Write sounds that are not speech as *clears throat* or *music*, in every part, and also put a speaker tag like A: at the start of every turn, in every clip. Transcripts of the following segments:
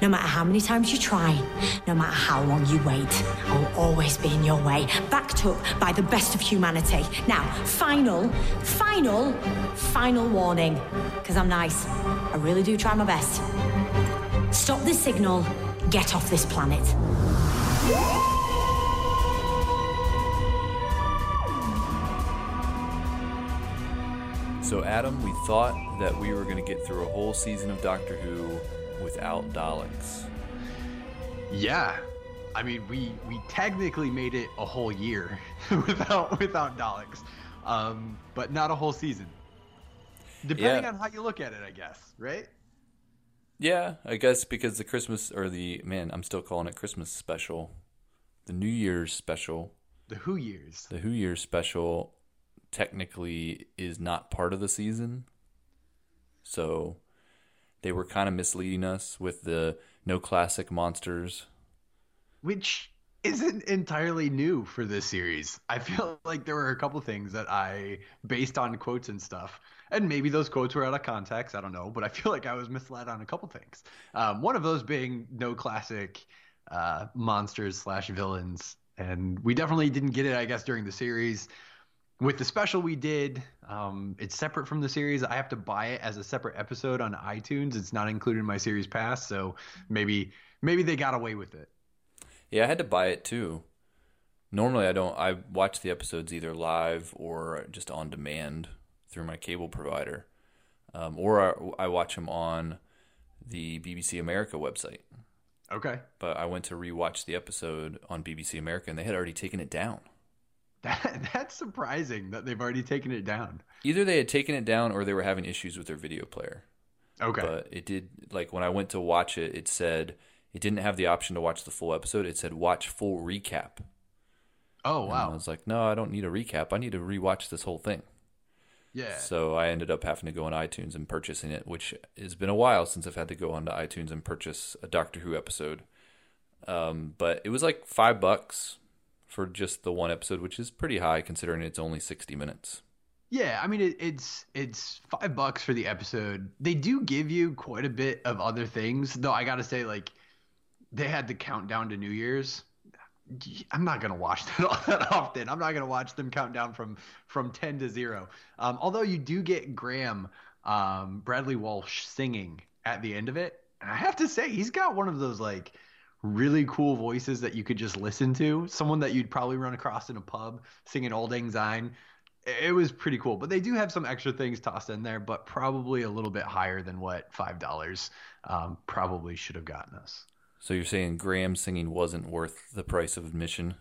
A: No matter how many times you try, no matter how long you wait, I'll always be in your way, backed up by the best of humanity. Now, final, final, final warning, because I'm nice. I really do try my best. Stop this signal, get off this planet.
B: So, Adam, we thought that we were going to get through a whole season of Doctor Who without Daleks.
C: Yeah, I mean, we we technically made it a whole year *laughs* without without Daleks, um, but not a whole season. Depending
B: Yeah.
C: on how you look at it, I guess, right?
B: Yeah, I guess because the Christmas or the man, I'm still calling it Christmas special, the New Year's special,
C: The Who years.
B: the Who Year's special technically is not part of the season. So they were kind of misleading us with the no classic monsters.
C: which isn't entirely new for this series. I feel *laughs* like there were a couple things that I based on quotes and stuff, and maybe those quotes were out of context. I don't know, but I feel *laughs* like I was misled on a couple things. Um, one of those being no classic uh, monsters slash villains, and we definitely didn't get it, I guess, during the series. With the special we did, um, it's separate from the series. I have to buy it as a separate episode on iTunes. It's not included in my series pass, so maybe maybe they got away with it.
B: Yeah, I had to buy it too. Normally, I don't. I watch the episodes either live or just on demand through my cable provider, um, or I, I watch them on the BBC America website.
C: Okay.
B: But I went to rewatch the episode on BBC America, and they had already taken it down.
C: That, *laughs* that's surprising that they've already taken it down.
B: Either they had taken it down, or they were having issues with their video player.
C: Okay.
B: But it did like when I went to watch it, it said it didn't have the option to watch the full episode. It said watch full recap.
C: oh
B: And I
C: wow.
B: was like, no, I don't need a recap. I need to rewatch this whole thing.
C: Yeah.
B: So I ended up having to go on iTunes and purchasing it, which has been a while since I've had to go onto iTunes and purchase a Doctor Who episode. Um, but it was like five bucks for just the one episode, which is pretty high considering it's only sixty minutes.
C: Yeah, I mean it, it's it's five bucks for the episode. They do give you quite a bit of other things, though. I gotta say, like they had the countdown to New Year's. I'm not gonna watch that *laughs* all that often. I'm not gonna watch them count down from from ten to zero. Um, although you do get Graham, um, Bradley Walsh singing at the end of it, and I have to say he's got one of those like really cool voices that you could just listen to. Someone that you'd probably run across in a pub singing Auld Lang Syne it was pretty cool. But they do have some extra things tossed in there, but probably a little bit higher than what five dollars um, probably should have gotten us.
B: So you're saying Graham singing wasn't worth the price of admission?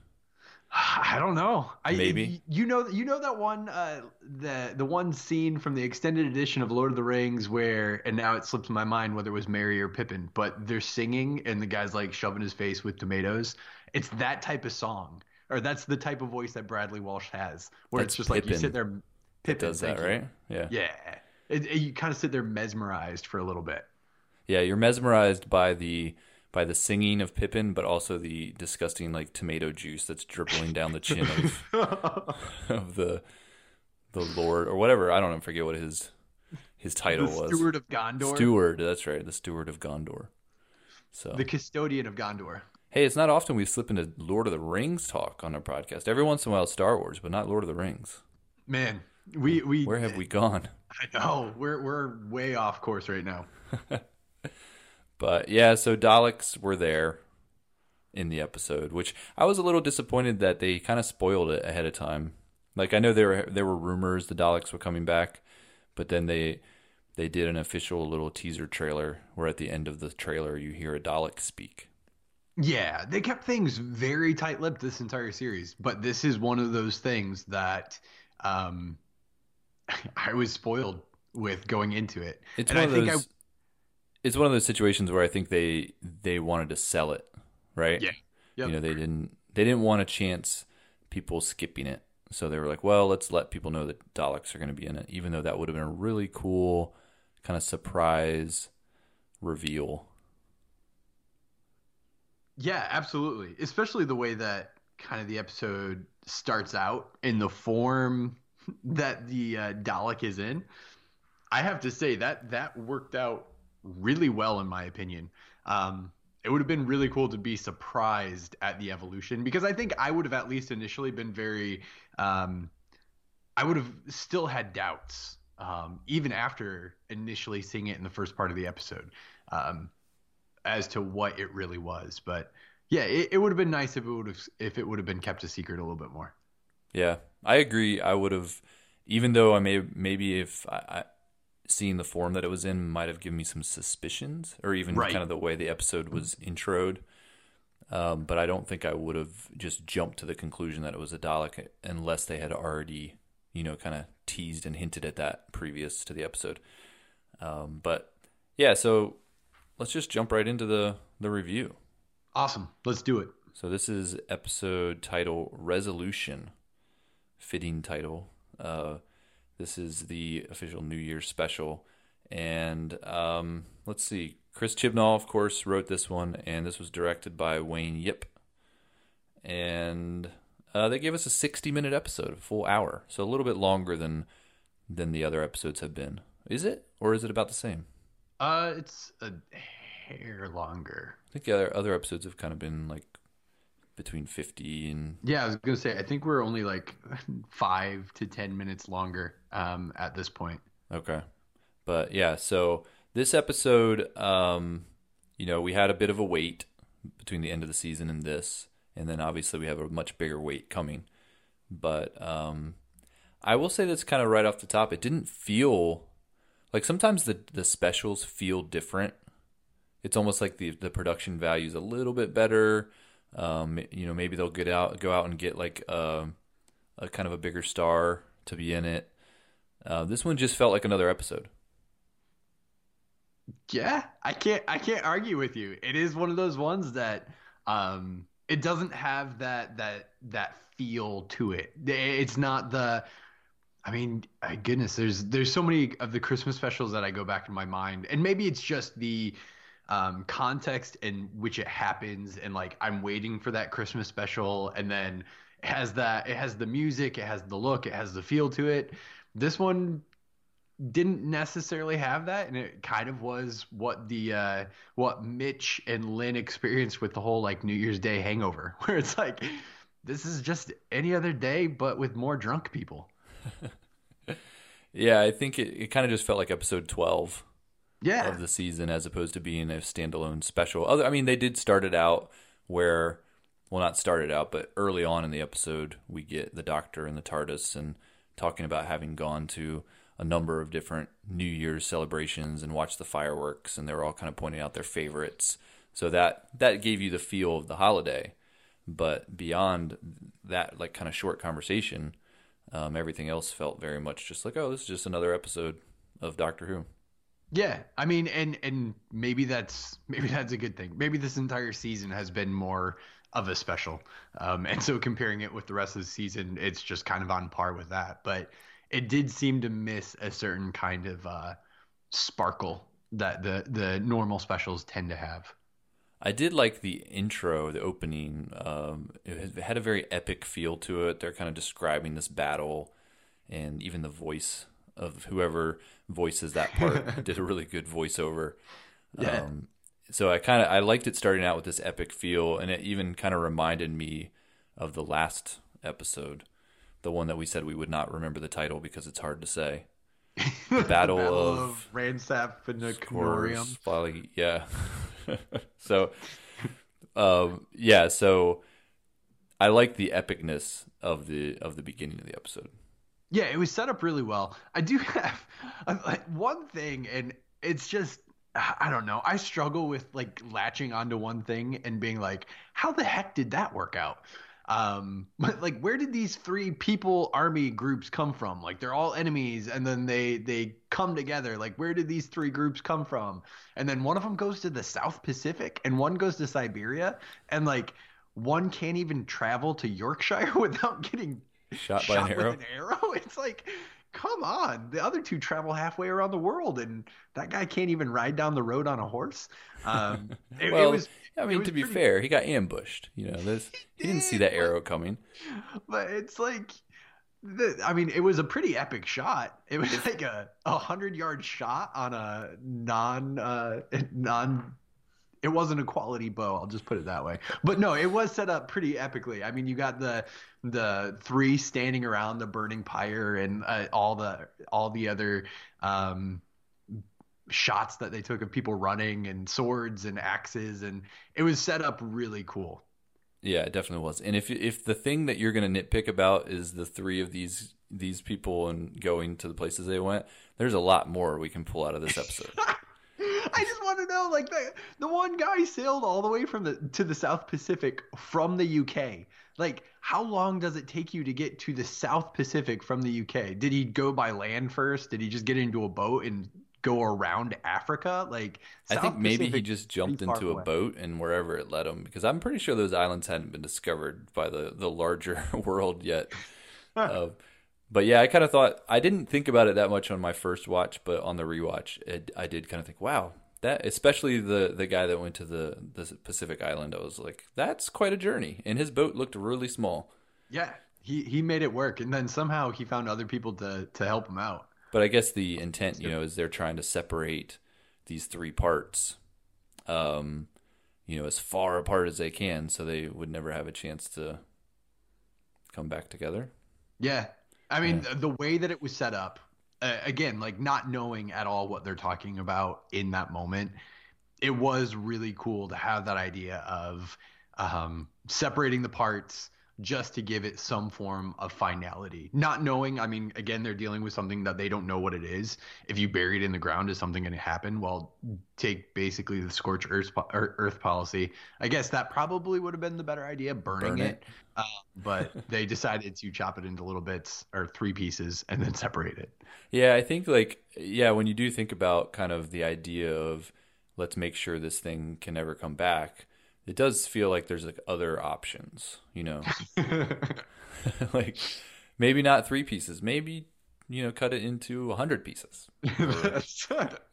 B: *sighs*
C: I don't know. I,
B: Maybe.
C: you know you know that one uh, the the one scene from the extended edition of Lord of the Rings where and now it slips my mind whether it was Merry or Pippin, but they're singing and the guy's like shoving his face with tomatoes. It's that type of song, or that's the type of voice that Bradley Walsh has, where
B: That's
C: it's just like you sit there. Pippin
B: Does that right? Yeah.
C: Yeah. It, it- you kind of sit there mesmerized for a little bit.
B: Yeah, you're mesmerized by the by the singing of Pippin, but also the disgusting like tomato juice that's dribbling down the chin of, *laughs* of the the Lord or whatever. I don't know, forget what his his title
C: the
B: was.
C: steward of Gondor.
B: Steward, that's right, the steward of Gondor. So
C: The custodian of Gondor.
B: hey, it's not often we slip into Lord of the Rings talk on our podcast. Every once in a while, Star Wars, but not Lord of the Rings.
C: Man, we we
B: Where have we gone?
C: I know we're we're way off course right now. *laughs*
B: But yeah, so Daleks were there in the episode, which I was a little disappointed that they kind of spoiled it ahead of time. Like I know there were there were rumors the Daleks were coming back, but then they they did an official little teaser trailer where at the end of the trailer you hear a Dalek speak.
C: Yeah, they kept things very tight-lipped this entire series, but this is one of those things that um, *laughs* I was spoiled with going into it.
B: It's
C: And
B: one
C: I
B: of
C: think I-
B: those. It's one of those situations where I think they they wanted to sell it, right?
C: Yeah. Yep.
B: You know, they didn't they didn't want a chance people skipping it. So they were like, well, let's let people know that Daleks are going to be in it, even though that would have been a really cool kind of surprise reveal.
C: Yeah, absolutely. Especially the way that kind of the episode starts out in the form *laughs* that the uh, Dalek is in. I have to say that that worked out really well, in my opinion. Um, it would have been really cool to be surprised at the evolution because I think I would have at least initially been very, um, I would have still had doubts um, even after initially seeing it in the first part of the episode um, as to what it really was. But yeah, it, it would have been nice if it would have if it would have been kept a secret a little bit more.
B: Yeah, I agree. I would have, even though I may maybe if I, I seeing the form that it was in might have given me some suspicions, or even
C: Right.
B: kind of the way the episode was introed. Um, but I don't think I would have just jumped to the conclusion that it was a Dalek unless they had already, you know, kind of teased and hinted at that previous to the episode. Um, but yeah, so let's just jump right into the the review.
C: Awesome, let's do it.
B: So this is episode title Resolution, fitting title. Uh, this is the official New Year's special, and um, let's see. Chris Chibnall, of course, wrote this one, and this was directed by Wayne Yip. And uh, they gave us a 60-minute episode, a full hour, so a little bit longer than than the other episodes have been. Is it, or is it about the same?
C: Uh, it's a hair longer.
B: I think the other other episodes have kind of been like between 50 and
C: Yeah, I was gonna say I think we're only like *laughs* five to ten minutes longer um, at this point.
B: Okay. But yeah, so this episode, um, you know, we had a bit of a wait between the end of the season and this, and then obviously we have a much bigger wait coming. But um, I will say that's kind of right off the top. It didn't feel like sometimes the the specials feel different. It's almost like the the production value is a little bit better. Um, you know, maybe they'll get out, go out and get like a, a kind of a bigger star to be in it. Uh, this one just felt like another episode.
C: Yeah, I can't I can't argue with you. It is one of those ones that um it doesn't have that that that feel to it. It's not the I mean, goodness, there's there's so many of the Christmas specials that I go back in my mind. And maybe it's just the um, context in which it happens and like I'm waiting for that Christmas special and then it has that it has the music, it has the look, it has the feel to it. This one didn't necessarily have that and it kind of was what the uh what Mitch and Lin experienced with the whole like New Year's Day hangover *laughs* where it's like this is just any other day but with more drunk people. *laughs*
B: Yeah, I think it, it kind of just felt like episode 12
C: Yeah.
B: of the season as opposed to being a standalone special. Other, I mean, they did start it out where, well, not start it out, but early on in the episode, we get the Doctor and the TARDIS and talking about having gone to a number of different New Year's celebrations and watched the fireworks, and they were all kind of pointing out their favorites. So that that gave you the feel of the holiday. But beyond that, like kind of short conversation, um, everything else felt very much just like, oh, this is just another episode of Doctor Who.
C: Yeah, I mean, and and maybe that's *laughs* maybe that's a good thing. Maybe this entire season has been more of a special, um, and so comparing it with the rest of the season, it's just kind of on par with that. But it did seem to miss a certain kind of uh, sparkle that the the normal specials tend to have.
B: I did like the intro, the opening. Um, it had a very epic feel to it. They're kind of describing this battle, and even the voice of whoever voices that part *laughs* did a really good voiceover.
C: Yeah.
B: Um, so I kind of I liked it starting out with this epic feel, and it even kind of reminded me of the last episode, the one that we said we would not remember the title because it's hard to say. The *laughs* Battle, of
C: Ransap and the
B: course, probably yeah. *laughs* so, um, yeah. So, I like the epicness of the of the beginning of the episode.
C: Yeah, it was set up really well. I do *laughs* have uh, like one thing, and it's just I don't know. I struggle with like latching onto one thing and being like, how the heck did that work out? Um, *laughs* but like, where did these three people army groups come from? Like, they're all enemies, and then they they come together. Like, where did these three groups come from? And then one of them goes to the South Pacific, and one goes to Siberia, and like one can't even travel to Yorkshire *laughs* without getting
B: Shot by an arrow.
C: an arrow. *laughs* It's like, come on. The other two travel halfway around the world, and that guy can't even ride down the road on a horse. Um, *laughs* it, it
B: Well,
C: was,
B: I mean, to be
C: pretty-
B: fair, he got ambushed. You know, this *laughs* he didn't see that arrow coming.
C: but it's like, the, I mean, it was a pretty epic shot. It was like a a hundred yard shot on a non uh, non. It wasn't a quality bow. I'll just put it that way. But no, it was set up pretty epically. I mean, you got the the three standing around the burning pyre and uh, all the all the other um, shots that they took of people running and swords and axes, and it was set up really cool.
B: Yeah, it definitely was. And if if the thing that you're going to nitpick about is the three of these these people and going to the places they went, there's a lot more we can pull out of this episode. *laughs* *laughs*
C: I just want to know, like the the one guy sailed all the way from the to the South Pacific from the UK. Like, how long does it take you to get to the South Pacific from the UK? Did he go by land first? Did he just get into a boat and go around Africa? Like,
B: I
C: South
B: think maybe he just jumped into a
C: away.
B: boat and wherever it led him, because I'm pretty sure those islands hadn't been discovered by the the larger *laughs* world yet. uh, but yeah, I kind of thought I didn't think about it that much on my first watch, but on the rewatch, it, I did kind of think, wow, that especially the the guy that went to the the Pacific Island, I was like, that's quite a journey, and his boat looked really small.
C: Yeah, he he made it work, and then somehow he found other people to to help him out.
B: But I guess the intent, you know, is they're trying to separate these three parts, um, you know, as far apart as they can, so they would never have a chance to come back together.
C: Yeah. I mean, the way that it was set up, uh, again, like not knowing at all what they're talking about in that moment, it was really cool to have that idea of um, separating the parts just to give it some form of finality. Not knowing, I mean, again, they're dealing with something that they don't know what it is. If you bury it in the ground, is something going to happen? Well, take basically the scorch earth, earth policy. I guess that probably would have been the better idea, burning
B: Burn
C: it.
B: it.
C: Uh, but *laughs* they decided to chop it into little bits or three pieces and then separate it.
B: Yeah, I think like yeah, when you do think about kind of the idea of let's make sure this thing can never come back, it does feel like there's like other options, you know. *laughs* *laughs* like maybe not three pieces, maybe you know cut it into a hundred pieces. *laughs*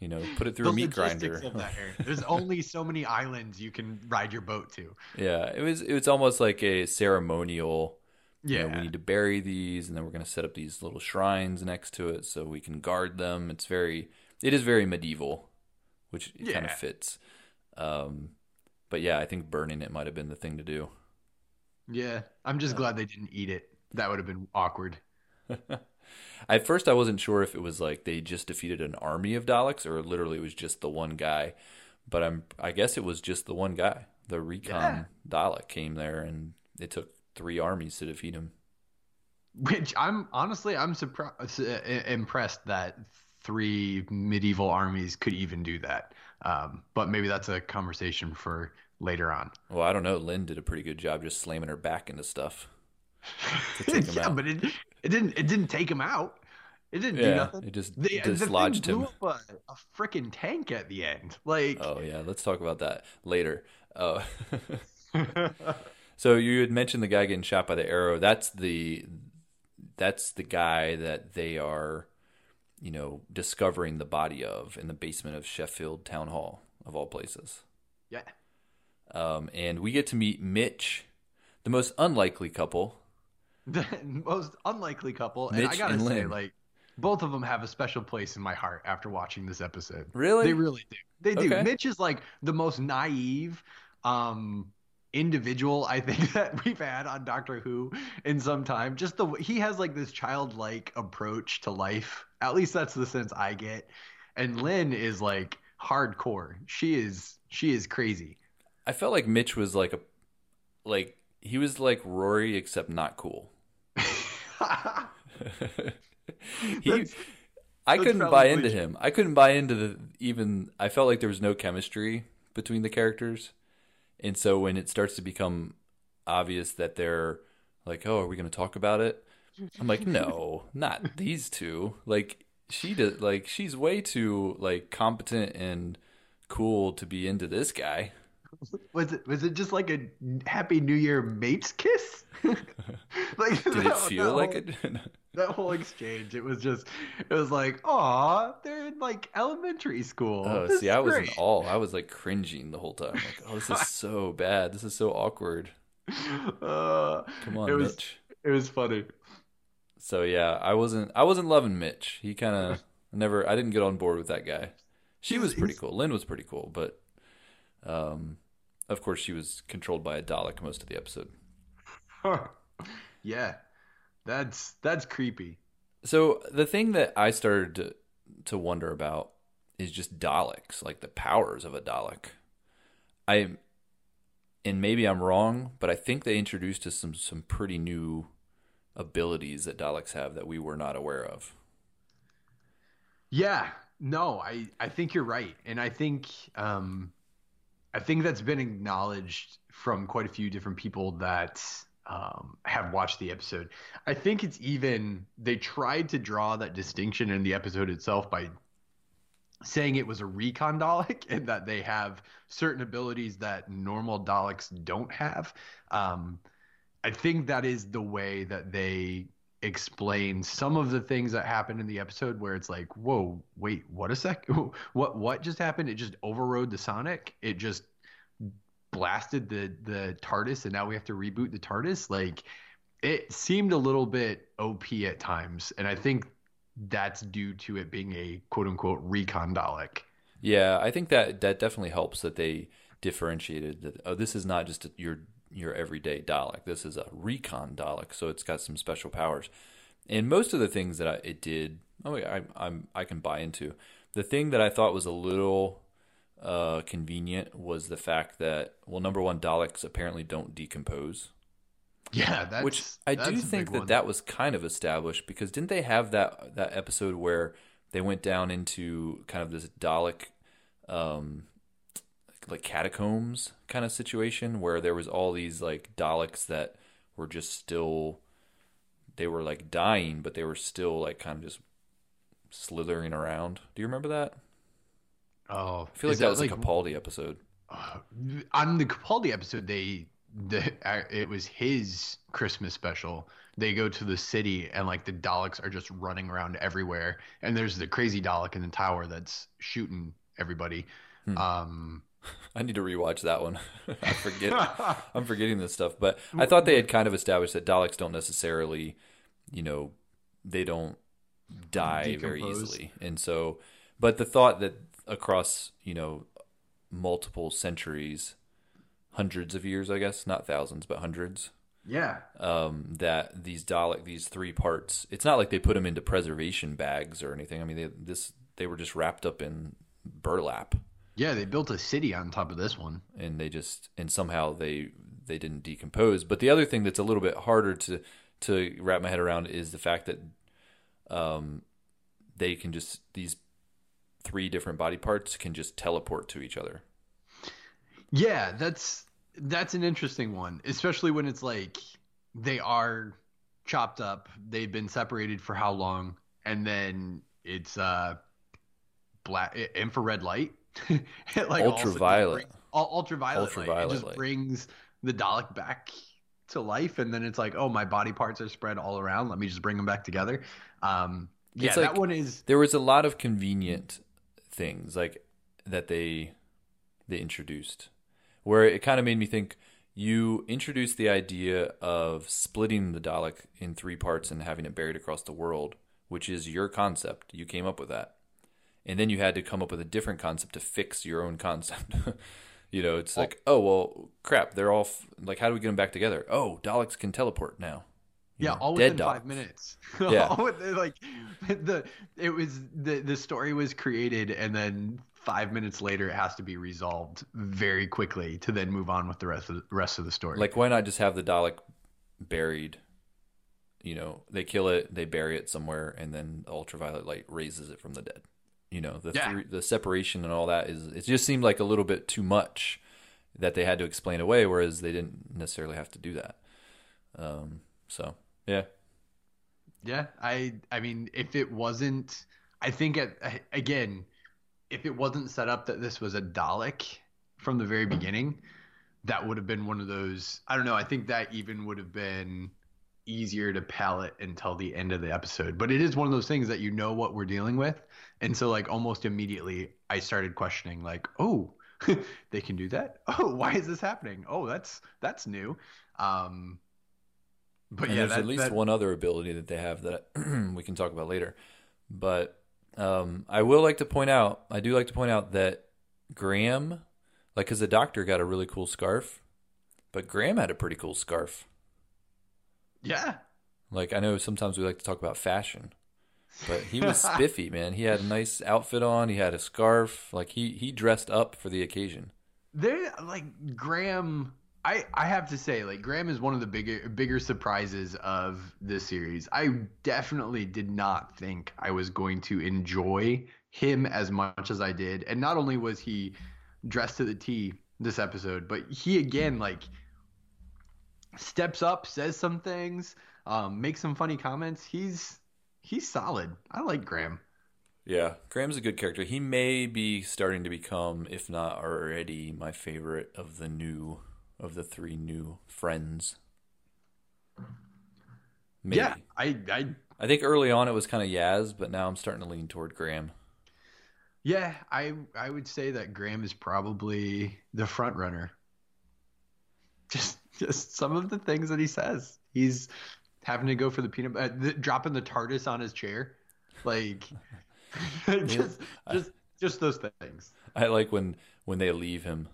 B: You know, put it through
C: the
B: a meat grinder.
C: of that, Aaron. There's only so many islands you can ride your boat to.
B: Yeah, it was it was almost like a ceremonial. You know,
C: Yeah.
B: we need to bury these, and then we're going to set up these little shrines next to it so we can guard them. It's very, it is very medieval, which kind of fits. Um, but yeah, I think burning it might have been the thing to do.
C: Yeah. I'm just glad they didn't eat it. That would have been awkward. *laughs*
B: At first, I wasn't sure if it was like they just defeated an army of Daleks or literally it was just the one guy. But I'm, I guess it was just the one guy. The recon
C: Yeah.
B: Dalek came there, and it took three armies to defeat him.
C: Which I'm honestly I'm surprised, uh, impressed that three medieval armies could even do that. Um, but maybe that's a conversation for later on.
B: Well, I don't know. Lin did a pretty good job just slamming her back into stuff. To take *laughs* him
C: yeah,
B: out.
C: but it it didn't it didn't take him out. It didn't do nothing.
B: it just
C: The, the
B: dislodged
C: thing
B: him.
C: up a, a freaking tank at the end. Like,
B: Oh yeah, let's talk about that later. Uh, *laughs* *laughs* so you had mentioned the guy getting shot by the arrow. That's the that's the guy that they are, you know, discovering the body of in the basement of Sheffield Town Hall of all places.
C: yeah,
B: Um, and we get to meet Mitch, the most unlikely couple.
C: the *laughs* most unlikely couple. And I
B: Mitch
C: gotta
B: and
C: say,
B: Lin.
C: like, both of them have a special place in my heart after watching this episode.
B: Really?
C: They really do. They do.
B: Okay.
C: Mitch is like the most naive um individual I think *laughs* that we've had on Doctor Who in some time. Just the he has like this childlike approach to life. At least that's the sense I get. And Lin is like hardcore. She is she is crazy.
B: I felt like Mitch was like a like he was like Rory except not cool. *laughs* he
C: That's-
B: I
C: that's
B: couldn't buy into him. I couldn't buy into the even I felt like there was no chemistry between the characters. And so when it starts to become obvious that they're like, "Oh, are we going to talk about it?" I'm like, "No, not these two. Like she does like she's way too like competent and cool to be into this guy.
C: Was it was it just like a Happy New Year mates kiss? *laughs* like
B: Did it feel
C: that
B: like it? *laughs*
C: that whole exchange? It was just it was like, aw, they're in like elementary school.
B: Oh,
C: This
B: see, I was
C: great."
B: in awe. I was like cringing the whole time. Like, oh, this is so bad. This is so awkward. *laughs*
C: Uh,
B: Come on,
C: it was
B: Mitch.
C: it was funny.
B: So yeah, I wasn't I wasn't loving Mitch. He kind of never I didn't get on board with that guy. She was pretty cool. Lin was pretty cool, but um of course she was controlled by a Dalek most of the episode. *laughs*
C: yeah. That's that's creepy.
B: So the thing that I started to, to wonder about is just Daleks, like the powers of a Dalek. I and maybe I'm wrong, but I think they introduced us some some pretty new abilities that Daleks have that we were not aware of.
C: Yeah, no, I I think you're right, and I think um, I think that's been acknowledged from quite a few different people that um, have watched the episode. I think it's even they tried to draw that distinction in the episode itself by saying it was a recon Dalek *laughs* and that they have certain abilities that normal Daleks don't have. Um, I think that is the way that they explain some of the things that happened in the episode where it's like, whoa, wait, what a sec, *laughs* what what just happened? It just overrode the Sonic. It just blasted the the TARDIS, and now we have to reboot the TARDIS. Like, it seemed a little bit OP at times, and I think that's due to it being a quote unquote recon Dalek.
B: Yeah, I think that that definitely helps that they differentiated that. Oh, this is not just your your everyday Dalek. This is a recon Dalek, so it's got some special powers. And most of the things that I, it did, oh, I, I'm I can buy into. The thing that I thought was a little uh, convenient was the fact that well, number one, Daleks apparently don't decompose.
C: Yeah, that's,
B: which I do think that
C: one.
B: that was kind of established because didn't they have that that episode where they went down into kind of this Dalek, um, like catacombs kind of situation where there was all these like Daleks that were just still, they were like dying, but they were still like kind of just slithering around. Do you remember that?
C: Oh,
B: I feel like that, that was like, a Capaldi episode.
C: Uh, on the Capaldi episode, they the uh, it was his Christmas special. They go to the city and like the Daleks are just running around everywhere, and there's the crazy Dalek in the tower that's shooting everybody. Hmm. Um,
B: I need to rewatch that one. *laughs* I forget. *laughs* I'm forgetting this stuff, but I thought they had kind of established that Daleks don't necessarily, you know, they don't die Decompose. very easily, and so. But the thought that across you know multiple centuries hundreds of years, I guess, not thousands, but hundreds.
C: Yeah.
B: Um, that these Dalek, these three parts, it's not like they put them into preservation bags or anything. I mean, they, this they were just wrapped up in burlap.
C: Yeah, they built a city on top of this one,
B: and they just and somehow they they didn't decompose. But the other thing that's a little bit harder to to wrap my head around is the fact that um, they can just these three different body parts can just teleport to each other.
C: Yeah, that's that's an interesting one, especially when it's like they are chopped up, they've been separated for how long, and then it's uh black infrared light, *laughs*
B: like ultraviolet,
C: brings, ultraviolet, ultraviolet light. It just light. brings the Dalek back to life, and then it's like, oh, my body parts are spread all around. Let me just bring them back together. Um, yeah, like, that one is.
B: There was a lot of convenient things like that they they introduced where it kind of made me think you introduced the idea of splitting the Dalek in three parts and having it buried across the world, which is your concept. You came up with that. And then you had to come up with a different concept to fix your own concept. *laughs* you know, it's like, oh, well, crap, they're all f- like, how do we get them back together? Oh, Daleks can teleport now.
C: You yeah, know, all within five minutes. *laughs* Yeah, like the it was the the story was created, and then five minutes later it has to be resolved very quickly to then move on with the rest of the rest of the story.
B: Like why not just have the Dalek buried? You know, they kill it, they bury it somewhere, and then ultraviolet light raises it from the dead. You know, the yeah. the separation and all that is it just seemed like a little bit too much that they had to explain away, whereas they didn't necessarily have to do that. Um, so yeah,
C: yeah. I I mean, if it wasn't, I think at, again if it wasn't set up that this was a Dalek from the very beginning, that would have been one of those. I don't know. I think that even would have been easier to palate until the end of the episode. But it is one of those things that you know what we're dealing with, and so like almost immediately I started questioning like, oh, *laughs* they can do that. *laughs* Oh, why is this happening? Oh, that's that's new. Um, But
B: And
C: yeah,
B: there's
C: that,
B: at least
C: that-
B: one other ability that they have that *clears throat* we can talk about later. But um, I will like to point out, I do like to point out that Graham, like, because the doctor got a really cool scarf, but Graham had a pretty cool scarf.
C: Yeah,
B: Like, I know sometimes we like to talk about fashion, but he was *laughs* spiffy, man. He had a nice outfit on, he had a scarf. Like, he, he dressed up for the occasion.
C: There, like Graham, I I have to say, like Graham is one of the bigger bigger surprises of this series. I definitely did not think I was going to enjoy him as much as I did, and not only was he dressed to the T this episode, but he again like steps up, says some things, um, makes some funny comments. He's he's solid. I like Graham.
B: Yeah, Graham's a good character. He may be starting to become, if not already, my favorite of the new of the three new friends. Maybe.
C: Yeah, I I
B: I think early on it was kind of Yaz, but now I'm starting to lean toward Graham.
C: Yeah, I I would say that Graham is probably the front runner. Just just some of the things that he says. He's having to go for the peanut uh, the, dropping the TARDIS on his chair, like *laughs* just just just those things.
B: I like when when they leave him.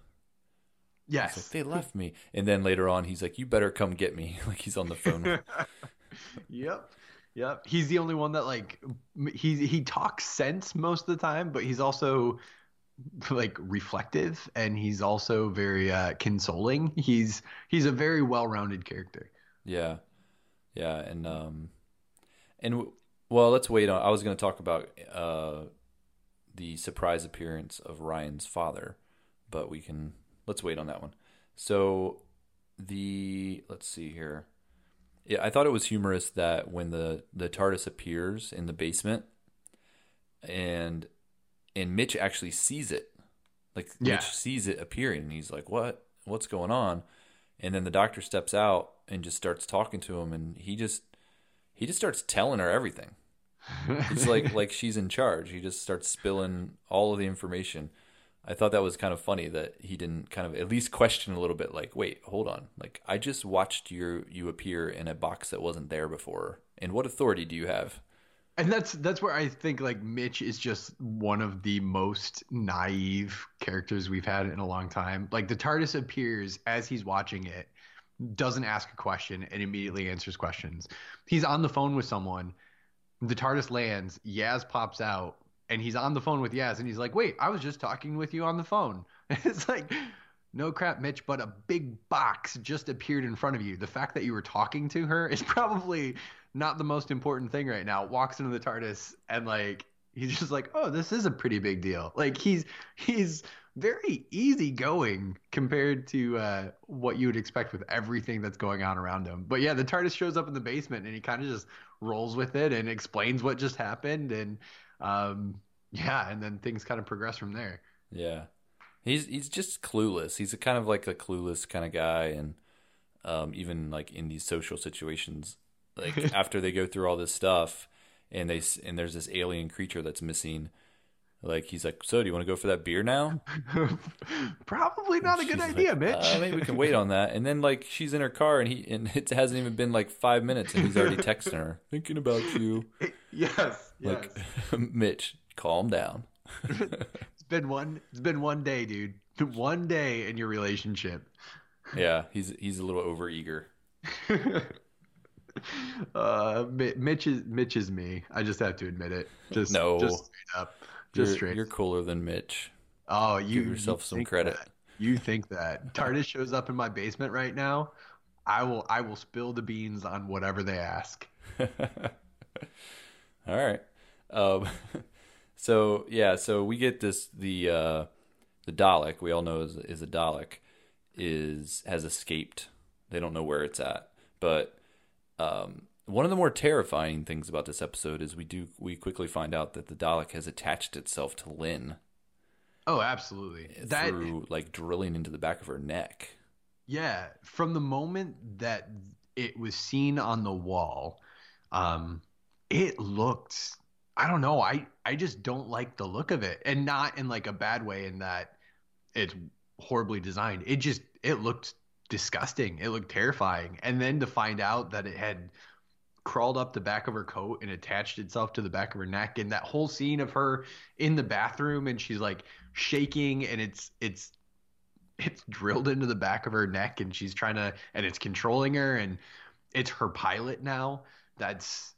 B: It's like
C: Yes.
B: they left me, and then later on he's like, "You better come get me." *laughs* Like he's on the phone. *laughs*
C: yep. Yep. He's the only one that like he he talks sense most of the time, but he's also *laughs* like reflective and he's also very uh consoling. He's he's a very well-rounded character.
B: Yeah, yeah, and um, and well, let's wait on. I was going to talk about uh, the surprise appearance of Ryan's father, but we can let's wait on that one. So the let's see here. Yeah, I thought it was humorous that when the the TARDIS appears in the basement, and and Mitch actually sees it, like
C: Yeah.
B: Mitch sees it appearing, and he's like, "What? What's going on?" And then the doctor steps out and just starts talking to him, and he just he just starts telling her everything. It's like *laughs* like she's in charge. He just starts spilling all of the information. I thought that was kind of funny that he didn't kind of at least question a little bit like, "Wait, hold on. Like I just watched you you appear in a box that wasn't there before. And what authority do you have?"
C: And that's that's where I think like Mitch is just one of the most naive characters we've had in a long time. Like the TARDIS appears as he's watching it, doesn't ask a question and immediately answers questions. He's on the phone with someone. The TARDIS lands, Yaz pops out, and he's on the phone with Yaz, and he's like, "Wait, I was just talking with you on the phone." *laughs* it's like, no crap, Mitch, but a big box just appeared in front of you. The fact that you were talking to her is *laughs* probably not the most important thing right now. Walks into the TARDIS and like he's just like, "Oh, this is a pretty big deal." Like he's he's very easygoing compared to uh, what you would expect with everything that's going on around him. But yeah, the TARDIS shows up in the basement and he kind of just rolls with it and explains what just happened and um, yeah, and then things kind of progress from there.
B: Yeah. He's he's just clueless. He's a kind of like a clueless kind of guy and um, even like in these social situations like *laughs* after they go through all this stuff and they and there's this alien creature that's missing like he's like so do you want to go for that beer now *laughs*
C: Probably not a good idea,
B: like,
C: Mitch.
B: uh, maybe we can wait on that and then like she's in her car and he and it hasn't even been like five minutes and he's already texting her thinking about you
C: yes, *laughs* yes.
B: like mitch calm down
C: been one. It's been one day, dude. *laughs* One day in your relationship.
B: yeah he's he's a little overeager *laughs*
C: uh, Mitch is Mitch is me. I just have to admit it. Just
B: No.
C: just straight up. Just
B: you're,
C: straight.
B: you're cooler than mitch
C: oh, you
B: give yourself
C: you
B: some credit.
C: that. You think that TARDIS shows up in my basement right now? I will. I will spill the beans on whatever they ask. *laughs*
B: All right. Um, so yeah, so we get this the uh, the Dalek we all know is is a Dalek is has escaped. They don't know where it's at, but um, one of the more terrifying things about this episode is we do we quickly find out that the Dalek has attached itself to Lin
C: Oh, absolutely. That
B: through like drilling into the back of her neck.
C: Yeah, from the moment that it was seen on the wall, um, it looked. I don't know. I I just don't like the look of it, and not in like a bad way. In that it's horribly designed. It just it looked disgusting. It looked terrifying. And then to find out that it had crawled up the back of her coat and attached itself to the back of her neck and that whole scene of her in the bathroom and she's like shaking and it's it's it's drilled into the back of her neck and she's trying to and it's controlling her and it's her pilot now that's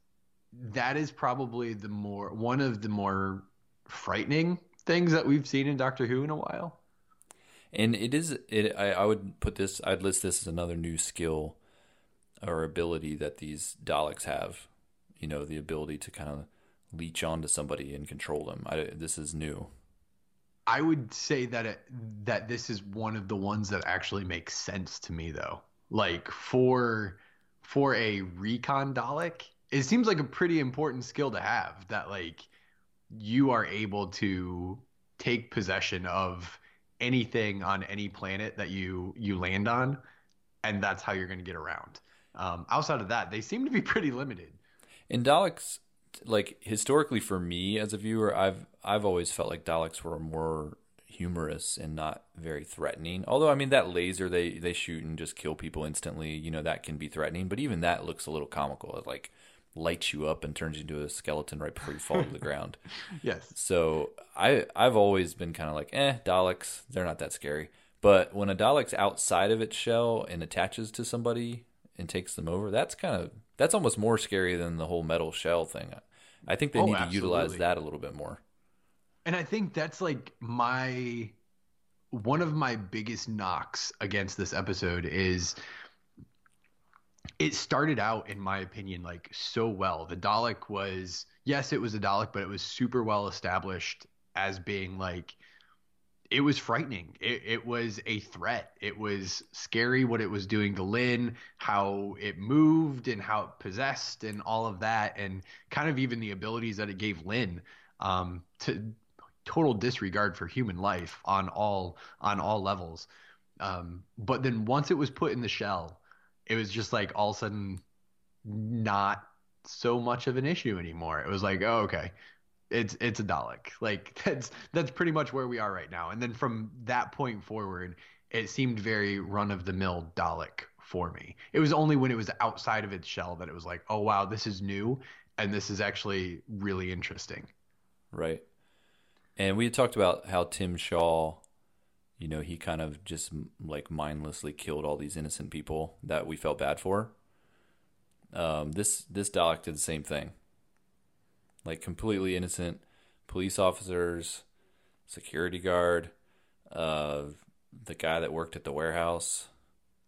C: that is probably the more one of the more frightening things that we've seen in Doctor Who in a while.
B: And it is it I, I would put this I'd list this as another new skill or ability that these Daleks have. You know, the ability to kind of leech onto somebody and control them. I, this is new.
C: I would say that it, that this is one of the ones that actually makes sense to me though. Like for for a recon Dalek, it seems like a pretty important skill to have that like you are able to take possession of anything on any planet that you you land on and that's how you're going to get around. Um, outside of that they seem to be pretty limited.
B: In daleks like historically for me as a viewer i've i've always felt like daleks were more humorous and not very threatening. Although i mean that laser they they shoot and just kill people instantly you know that can be threatening but even that looks a little comical. Like lights you up and turns you into a skeleton right before you fall to the *laughs* ground.
C: Yes.
B: So i i've always been kind of like eh daleks they're not that scary. But when a dalek's outside of its shell and attaches to somebody and takes them over that's kind of that's almost more scary than the whole metal shell thing. I think they
C: Oh,
B: need to
C: absolutely.
B: utilize that a little bit more.
C: And I think that's like my one of my biggest knocks against this episode is it started out in my opinion like so well. The Dalek was yes, it was a Dalek, but it was super well established as being like it was frightening. It, it was a threat. It was scary what it was doing to Lin, how it moved and how it possessed and all of that, and kind of even the abilities that it gave Lin um, to total disregard for human life on all on all levels. Um, but then once it was put in the shell, it was just like all of a sudden not so much of an issue anymore. It was like, oh, okay, it's it's a Dalek. Like *laughs* that's that's pretty much where we are right now. And then from that point forward, it seemed very run of the mill Dalek for me. It was only when it was outside of its shell that it was like, oh wow, this is new and this is actually really interesting.
B: right and we had talked about how tim shaw you know he kind of just like mindlessly killed all these innocent people that we felt bad for um, this this dalek did the same thing like completely innocent police officers security guard uh, the guy that worked at the warehouse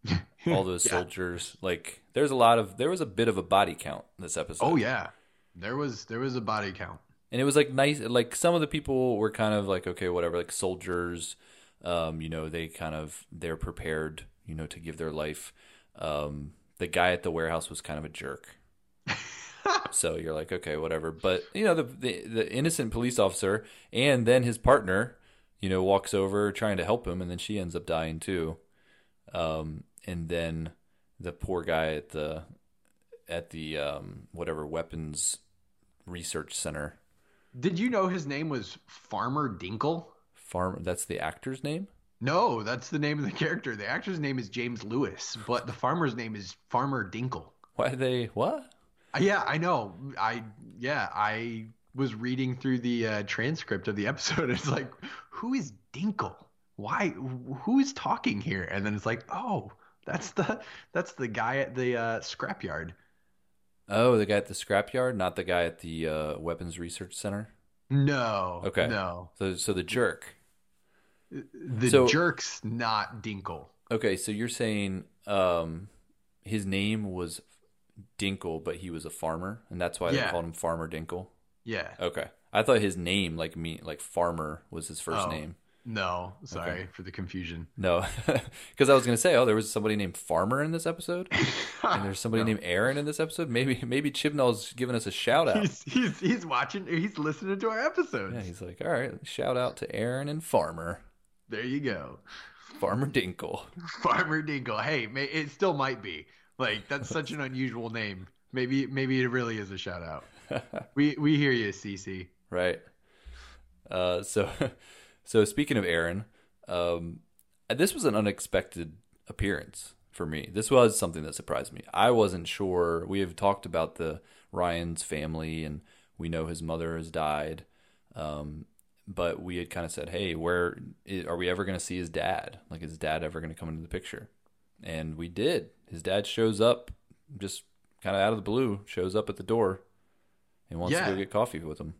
B: *laughs* all those
C: Yeah.
B: soldiers like there's a lot of there was a bit of a body count this episode
C: Oh yeah. There was there was a body count.
B: and it was like nice like some of the people were kind of like okay whatever like soldiers um you know they kind of they're prepared you know to give their life. Um the guy at the warehouse was kind of a jerk. *laughs* So you're like okay whatever. But you know the, the the innocent police officer and then his partner you know walks over trying to help him and then she ends up dying too. Um and then the poor guy at the at the um whatever weapons research center.
C: Did you know his name was Farmer Dinkle?
B: Farm. That's the actor's name.
C: No, that's the name of the character. The actor's name is James Lewis, but the farmer's name is Farmer Dinkle.
B: Why they? What?
C: Uh, Yeah, I know. I yeah, I was reading through the uh, transcript of the episode. *laughs* It's like, who is Dinkle? Why? Who is talking here? And then it's like, oh, that's the that's the guy at the uh, scrapyard.
B: Oh, the guy at the scrapyard, not the guy at the uh, weapons research center.
C: No.
B: Okay.
C: No.
B: So, so the jerk.
C: The
B: So-
C: jerk's not Dinkle.
B: Okay, so you're saying um, his name was Dinkle, but he was a farmer, and that's why they called him Farmer Dinkle.
C: Yeah.
B: Okay, I thought his name, like me, like Farmer, was his first
C: Oh.
B: name.
C: No. Sorry for the confusion.
B: No, *laughs* because I was gonna say, oh, there was somebody named Farmer in this episode, *laughs* and there's somebody named Aaron in this episode. Maybe, maybe Chibnall's giving us a shout out.
C: He's, he's he's watching. He's listening to our episodes.
B: Yeah, he's like, all right, shout out to Aaron and Farmer,
C: there you go.
B: Farmer Dinkle. *laughs*
C: Farmer Dinkle. Hey, it still might be. Like that's *laughs* such an unusual name. Maybe maybe it really is a shout out. *laughs* We we hear you, CC.
B: right? Uh, so, so speaking of Aaron, um, this was an unexpected appearance for me. This was something that surprised me. I wasn't sure. We have talked about the Ryan's family, and we know his mother has died. Um, but we had kind of said, "Hey, where are we ever going to see his dad? Like, is dad ever going to come into the picture?" And we did. His dad shows up, just kind of out of the blue, shows up at the door, and wants
C: Yeah.
B: to go get coffee with him.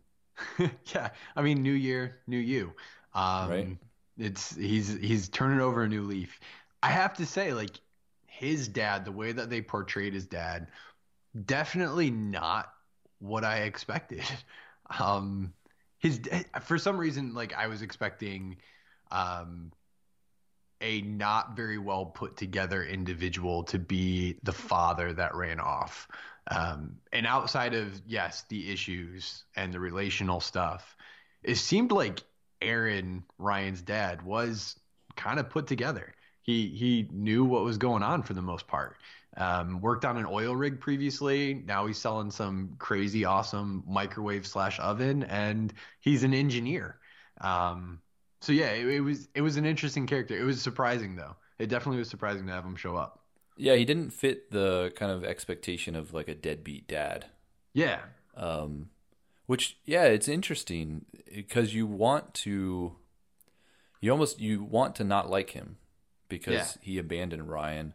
B: *laughs*
C: yeah, I mean, new year, new you. Um,
B: Right.
C: It's he's he's turning over a new leaf. I have to say, like his dad, the way that they portrayed his dad, definitely not what I expected. *laughs* Um, his for some reason, like I was expecting, um, a not very well put together individual to be the father that ran off. Um, and outside of yes, the issues and the relational stuff, it seemed like Aaron Ryan's dad was kind of put together. He he knew what was going on for the most part. Um, worked on an oil rig previously. Now he's selling some crazy awesome microwave slash oven, and he's an engineer. Um, so yeah, it, it was it was an interesting character. It was surprising though. It definitely was surprising to have him show up.
B: Yeah, he didn't fit the kind of expectation of like a deadbeat dad.
C: Yeah,
B: Um, which yeah, it's interesting because you want to, you almost you want to not like him because
C: Yeah.
B: he abandoned Ryan.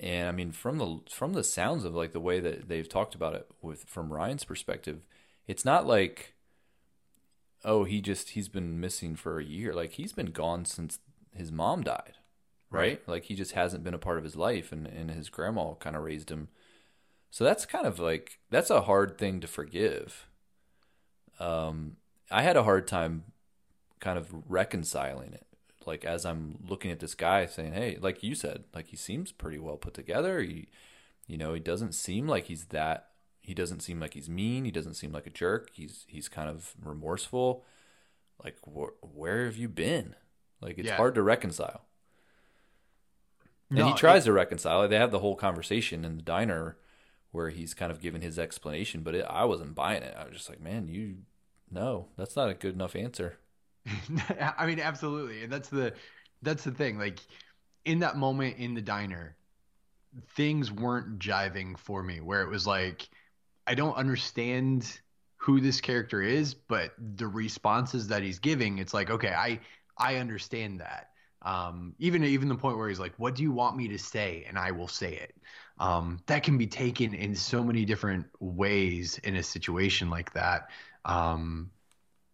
B: And I mean, from the from the sounds of like the way that they've talked about it with from Ryan's perspective, it's not like, oh, he just he's been missing for a year. Like he's been gone since his mom died, right?
C: Right.
B: Like he just hasn't been a part of his life, and and his grandma kind of raised him. So that's kind of like that's a hard thing to forgive. Um, I had a hard time kind of reconciling it. Like as I'm looking at this guy saying, "Hey, like you said, like he seems pretty well put together. He, you know, he doesn't seem like he's that. He doesn't seem like he's mean. He doesn't seem like a jerk. He's he's kind of remorseful. Like wh- where have you been? Like it's
C: Yeah.
B: hard to reconcile." And
C: No,
B: he tries to reconcile. They have the whole conversation in the diner where he's kind of giving his explanation, but it, I wasn't buying it. I was just like, man, you, no, that's not a good enough answer. *laughs*
C: I mean, absolutely, and that's the that's the thing. Like in that moment in the diner, things weren't jiving for me. Where it was like, I don't understand who this character is, but the responses that he's giving, it's like, okay, I I understand that. Um, even even the point where he's like, "What do you want me to say?" and I will say it. Um, that can be taken in so many different ways in a situation like that. Um,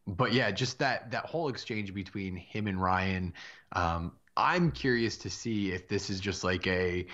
C: but yeah, just that that whole exchange between him and Ryan. Um, I'm curious to see if this is just like a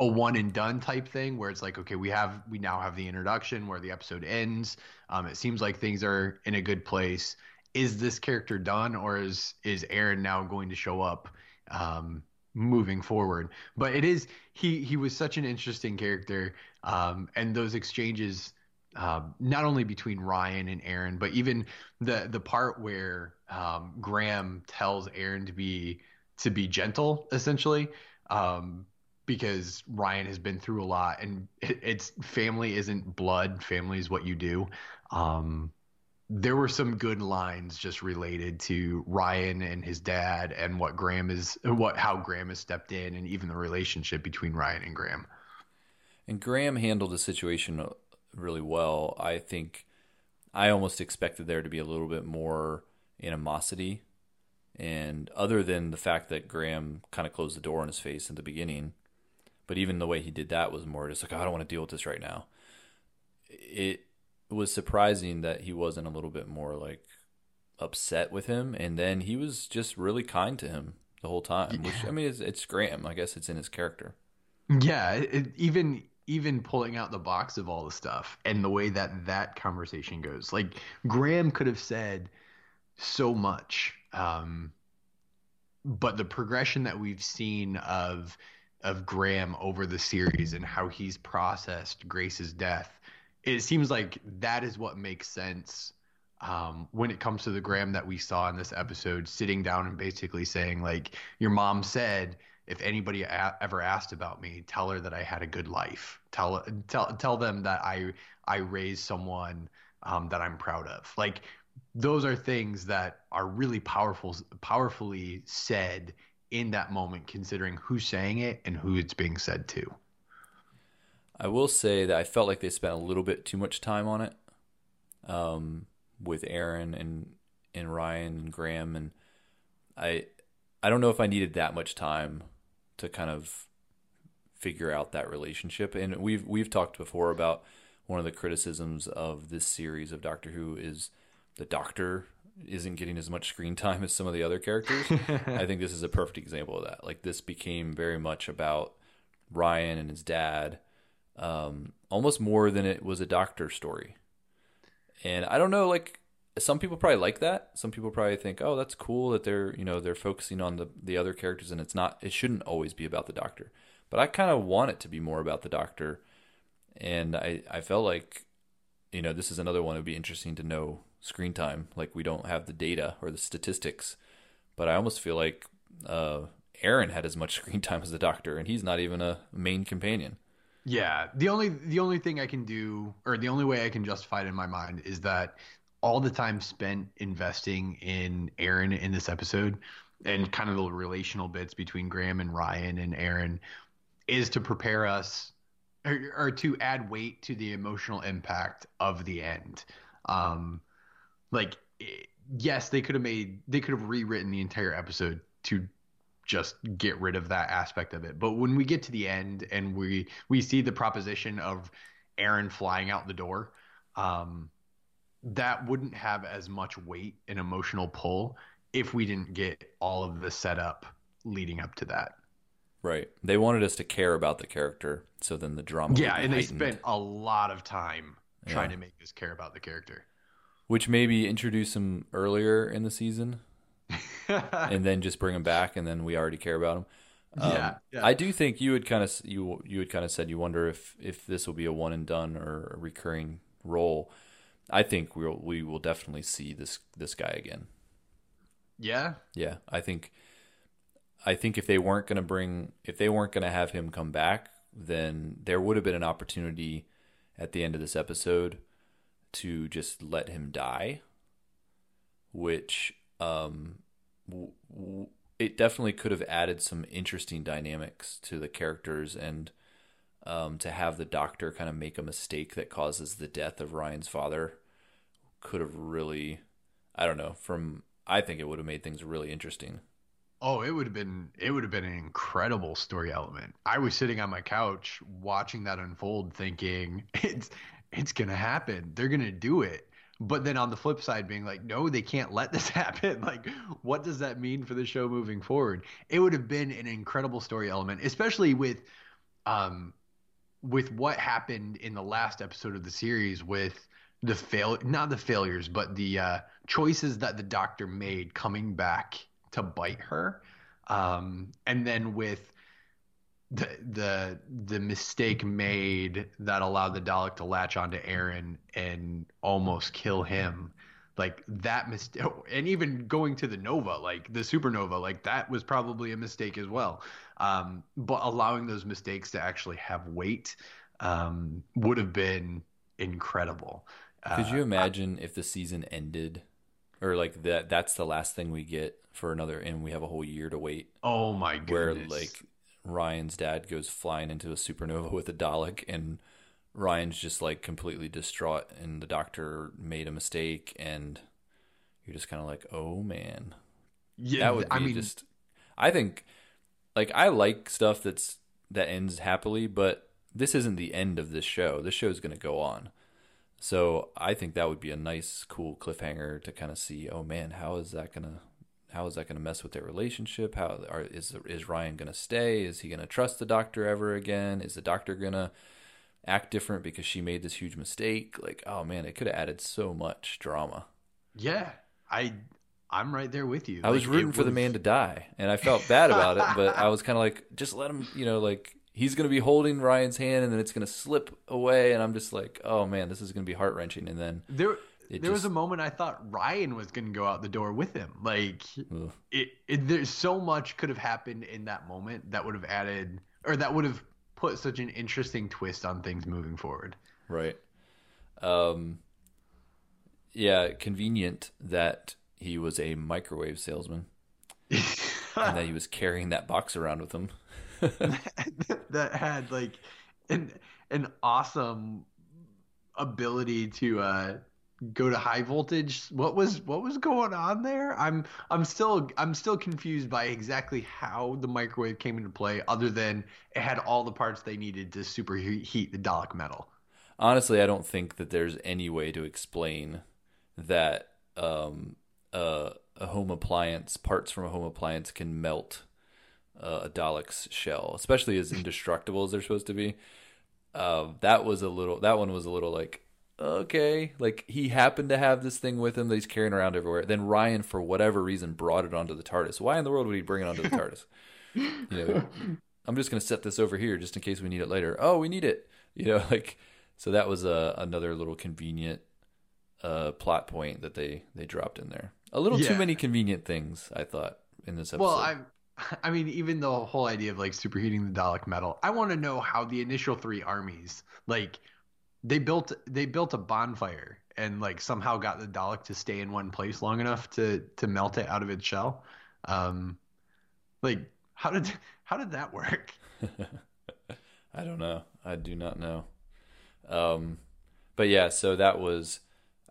C: a one and done type thing where it's like okay we have we now have the introduction where the episode ends um, it seems like things are in a good place is this character done or is is aaron now going to show up um, moving forward but it is he he was such an interesting character um, and those exchanges um, not only between ryan and aaron but even the the part where um, graham tells aaron to be to be gentle essentially um, because Ryan has been through a lot and it, it's family isn't blood, family is what you do. Um, there were some good lines just related to Ryan and his dad and what Graham is, what how Graham has stepped in, and even the relationship between Ryan and Graham.
B: And Graham handled the situation really well. I think I almost expected there to be a little bit more animosity. And other than the fact that Graham kind of closed the door on his face in the beginning, but even the way he did that was more just like, "Oh, I don't want to deal with this right now. It was surprising that he wasn't a little bit more like upset with him. And then he was just really kind to him the whole time, which I mean, it's, it's Graham. I guess it's in his character.
C: Yeah, it, even even pulling out the box of all the stuff and the way that that conversation goes. Like Graham could have said so much, um, but the progression that we've seen of of Graham over the series and how he's processed Grace's death, it seems like that is what makes sense um, when it comes to the Graham that we saw in this episode, sitting down and basically saying like, "Your mom said." If anybody a- ever asked about me, tell her that I had a good life. Tell tell tell them that I I raised someone um, that I'm proud of. Like those are things that are really powerful, powerfully said in that moment, considering who's saying it and who it's being said to.
B: I will say that I felt like they spent a little bit too much time on it, um, with Aaron and and Ryan and Graham, and I I don't know if I needed that much time to kind of figure out that relationship. And we've we've talked before about one of the criticisms of this series of Doctor Who is the Doctor isn't getting as much screen time *laughs* as some of the other characters. *laughs* I think this is a perfect example of that. Like this became very much about Ryan and his dad, um, almost more than it was a Doctor story. And I don't know, like some people probably like that. Some people probably think, oh, that's cool that they're you know they're focusing on the the other characters, and it's not. It shouldn't always be about the Doctor. But I kind of want it to be more about the Doctor, and I I felt like, you know, this is another one. It'd be interesting to know screen time. Like we don't have the data or the statistics, but I almost feel like uh, Aaron had as much *laughs* screen time as the Doctor, and he's not even a main companion.
C: Yeah, the only the only thing I can do, or the only way I can justify it in my mind, is that all the time spent investing in Aaron in this episode, and kind of the relational bits between Graham and Ryan and Aaron, is to prepare us, or, or to add weight to the emotional impact of the end. Um, like, yes, they could have made, they could have rewritten the entire episode to just get rid of that aspect of it. But when we get to the end and we we see the proposition of Aaron flying out the door, um, that wouldn't have as much weight and emotional pull if we didn't get all of the setup leading up to that.
B: Right. They wanted us to care about the character, so then the drama.
C: Yeah, and they spent a lot of time trying to make us care about the character.
B: Which maybe introduce him earlier in the season *laughs* and then just bring him back, and then we already care about him. Um, yeah, yeah, I do think you had kind of you you had kind of said you wonder if if this will be a one and done or a recurring role. I think we'll we will definitely see this this guy again.
C: Yeah,
B: yeah. I think I think if they weren't going to bring if they weren't going to have him come back, then there would have been an opportunity at the end of this episode to just let him die, which um, w- w- it definitely could have added some interesting dynamics to the characters and um, to have the doctor kind of make a mistake that causes the death of Ryan's father could have really I don't know from I think it would have made things really interesting.
C: Oh, it would have been it would have been an incredible story element. I was sitting on my couch watching that unfold thinking *laughs* it's it's going to happen. They're going to do it but then on the flip side being like no they can't let *laughs* this happen like what does that mean for the show moving forward it would have been an incredible story element especially with um with what happened in the last episode of the series with the fail not the failures but the uh choices that the doctor made coming back to bite her um and then with the the the mistake made that allowed the Dalek to latch onto Aaron and almost kill him. Like that mistake, *laughs* and even going to the Nova, like the supernova, like that was probably a mistake as well. Um, but allowing those mistakes to actually have weight um, would have been incredible.
B: Could you uh, imagine if the season ended, or like that? That's the last thing we get for another, and we have a whole year to wait.
C: Oh my goodness!
B: Where like Ryan's dad goes flying into a supernova *laughs* with a Dalek, and Ryan's just like completely distraught, and the doctor made a mistake, and you're just kind of like, oh man,
C: yeah. That would be I mean, just.
B: I think, like, I like stuff that's that ends happily, but this isn't the end of this show. This show is going to go on. So I think that would be a nice, cool cliffhanger to kind of see. Oh man, how is that gonna how is that going to mess with their relationship? How are, is is Ryan going to stay? Is he going to trust the doctor ever again? Is the doctor going to act different because she made this huge mistake? Like, oh man, it could have added so much drama.
C: Yeah, I I'm right there with you.
B: I like, was rooting for the man to die, and I felt bad about it, but I was kind of like, just let him, you know, like he's going to be holding Ryan's hand, and then it's going to slip away, and I'm just like, oh man, this is going to be heart wrenching, and then
C: there it there just... was a moment I thought Ryan was going to go out the door with him. Like it, it, there's so much could have happened in that moment that would have added or that would have put such an interesting twist on things moving forward.
B: Right. Um. Yeah, convenient that he was a microwave salesman. *laughs* and that he was carrying that box around with him. *laughs*
C: that had like an an awesome ability to uh go to high voltage what was what was going on there i'm i'm still i'm still confused by exactly how the microwave came into play other than it had all the parts they needed to superheat the dalek metal
B: Honestly, I don't think that there's any way to explain that um, uh, a home appliance, parts from a home appliance, can melt uh, a Dalek's shell, especially as indestructible as they're supposed to be. Uh, that was a little. That one was a little like okay, like he happened to have this thing with him that he's carrying around everywhere. Then Ryan, for whatever reason, brought it onto the TARDIS. Why in the world would he bring it onto the TARDIS? you know, *laughs* I'm just gonna set this over here just in case we need it later. Oh, we need it. You know, *laughs* like so that was a, another little convenient uh, plot point that they they dropped in there. A little too many convenient things, I thought, in this episode.
C: well *laughs* i i mean even the whole idea of like superheating the dalek metal i want to know how the initial three armies like they built they built a bonfire and like somehow got the dalek to stay in one place long enough to to melt it out of its shell um like how did *laughs* how did that work *laughs*
B: I don't know. I do not know. Um, but yeah, so that was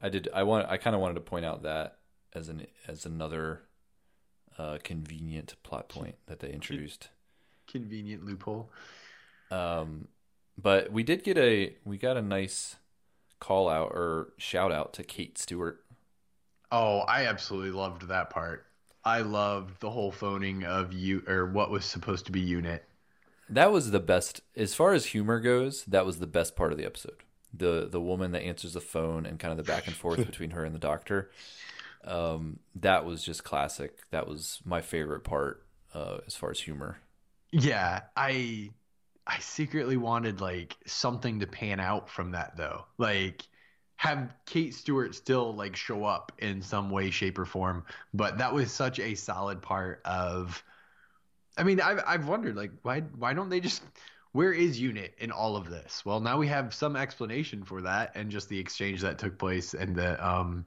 B: I did I want I kind of wanted to point out that as an as another uh, convenient plot point that they introduced.
C: convenient loophole
B: Um, but we did get a we got a nice call out or shout out to Kate Stewart.
C: oh i absolutely loved that part i loved the whole phoning of you or what was supposed to be unit
B: That was the best as far as humor goes. That was the best part of the episode. The the woman that answers the phone and kind of the back and forth *laughs* between her and the doctor. Um, that was just classic. That was my favorite part uh, as far as humor.
C: Yeah, I I secretly wanted like something to pan out from that though. Like have Kate Stewart still like show up in some way shape or form, but that was such a solid part of I mean, I've I've wondered like why why don't they just where is Unit in all of this? Well, now we have some explanation for that and just the exchange that took place and the um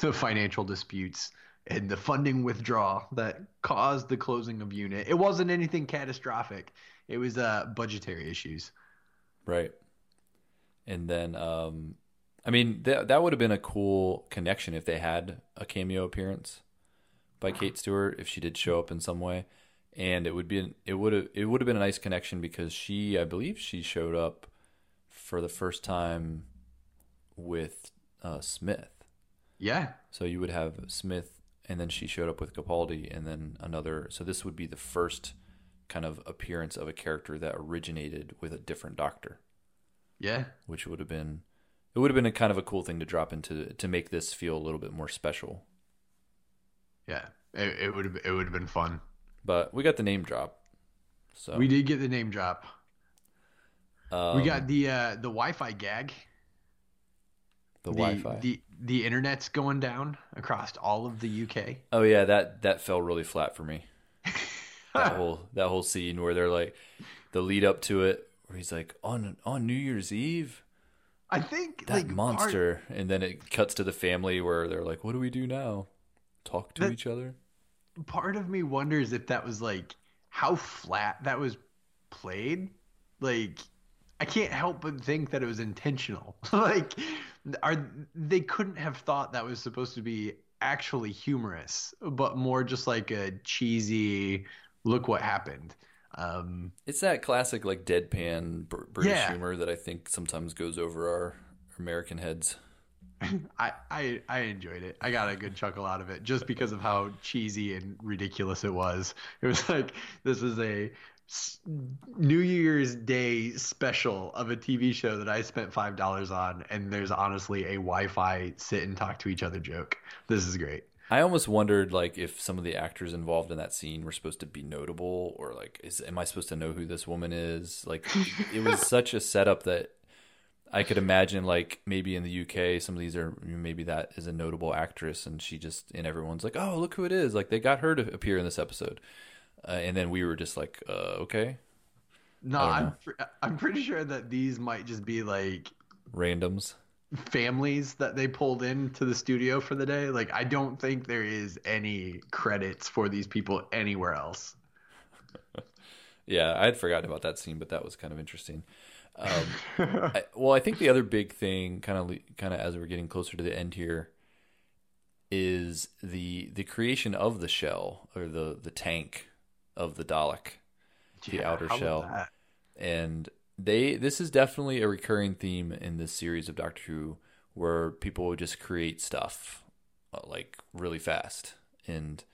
C: the financial disputes and the funding withdrawal that caused the closing of unit. It wasn't anything catastrophic. It was uh budgetary issues.
B: Right. And then, um, I mean, that that would have been a cool connection if they had a cameo appearance by Kate Stewart if she did show up in some way, and it would be it would have it would have been a nice connection because she I believe she showed up for the first time with uh, Smith.
C: Yeah.
B: So you would have Smith, and then she showed up with Capaldi, and then another. So this would be the first kind of appearance of a character that originated with a different doctor
C: Yeah.
B: which would have been it would have been a kind of a cool thing to drop into to make this feel a little bit more special.
C: Yeah. It, it would have it would have been fun.
B: But we got the name drop. So
C: We did get the name drop.
B: um,
C: we got the uh the Wi-Fi gag.
B: the,
C: The,
B: Wi-Fi.
C: The the internet's going down across all of the UK.
B: oh yeah, that that fell really flat for me. That *laughs* whole that whole scene where they're like the lead up to it where he's like on on New Year's Eve
C: I think
B: that
C: like
B: monster and then it cuts to the family where they're like what do we do now? Talk to
C: That-
B: each other?
C: part of me wonders if that was like how flat that was played. Like I can't help but think that it was intentional. *laughs* like are they couldn't have thought that was supposed to be actually humorous, but more just like a cheesy look what happened. Um
B: It's that classic like deadpan British
C: Yeah.
B: humor that I think sometimes goes over our American heads. *laughs*
C: I, I I enjoyed it. I got a good chuckle out of it just because of how cheesy and ridiculous it was. It was like this is a New Year's Day special of a TV show that I spent five dollars on, and there's honestly a Wi-Fi sit and talk to each other joke. This is great.
B: I almost wondered like if some of the actors involved in that scene were supposed to be notable or like is am I supposed to know who this woman is? Like it was *laughs* such a setup that I could imagine like maybe in the UK some of these are maybe that is a notable actress and she just and everyone's like, "Oh, look who it is." Like they got her to appear in this episode. Uh, and then we were just like, uh, okay,
C: No, I'm
B: know.
C: pr- I'm pretty sure that these might just be like
B: randoms.
C: Families that they pulled into the studio for the day. Like I don't think there is any credits for these people anywhere else. *laughs*
B: Yeah, I had forgotten about that scene, but that was kind of interesting. Um, *laughs* I, well, I think the other big thing, kind of, kind of as we're getting closer to the end here, is the the creation of the shell or the the tank of the Dalek, the
C: Yeah,
B: outer shell, and they this is definitely a recurring theme in this series of Doctor Who, where people would just create stuff uh, like really fast, and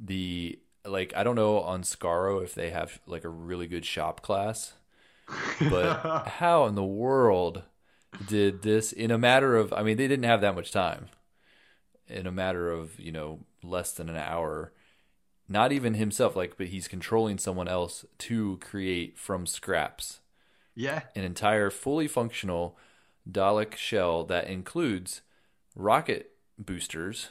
B: the like I don't know on Skaro if they have like a really good shop class, but *laughs* how in the world did this in a matter of I mean they didn't have that much time. In a matter of, you know, less than an hour, not even himself like but he's controlling someone else to create from scraps
C: Yeah.
B: an entire fully functional Dalek shell that includes rocket boosters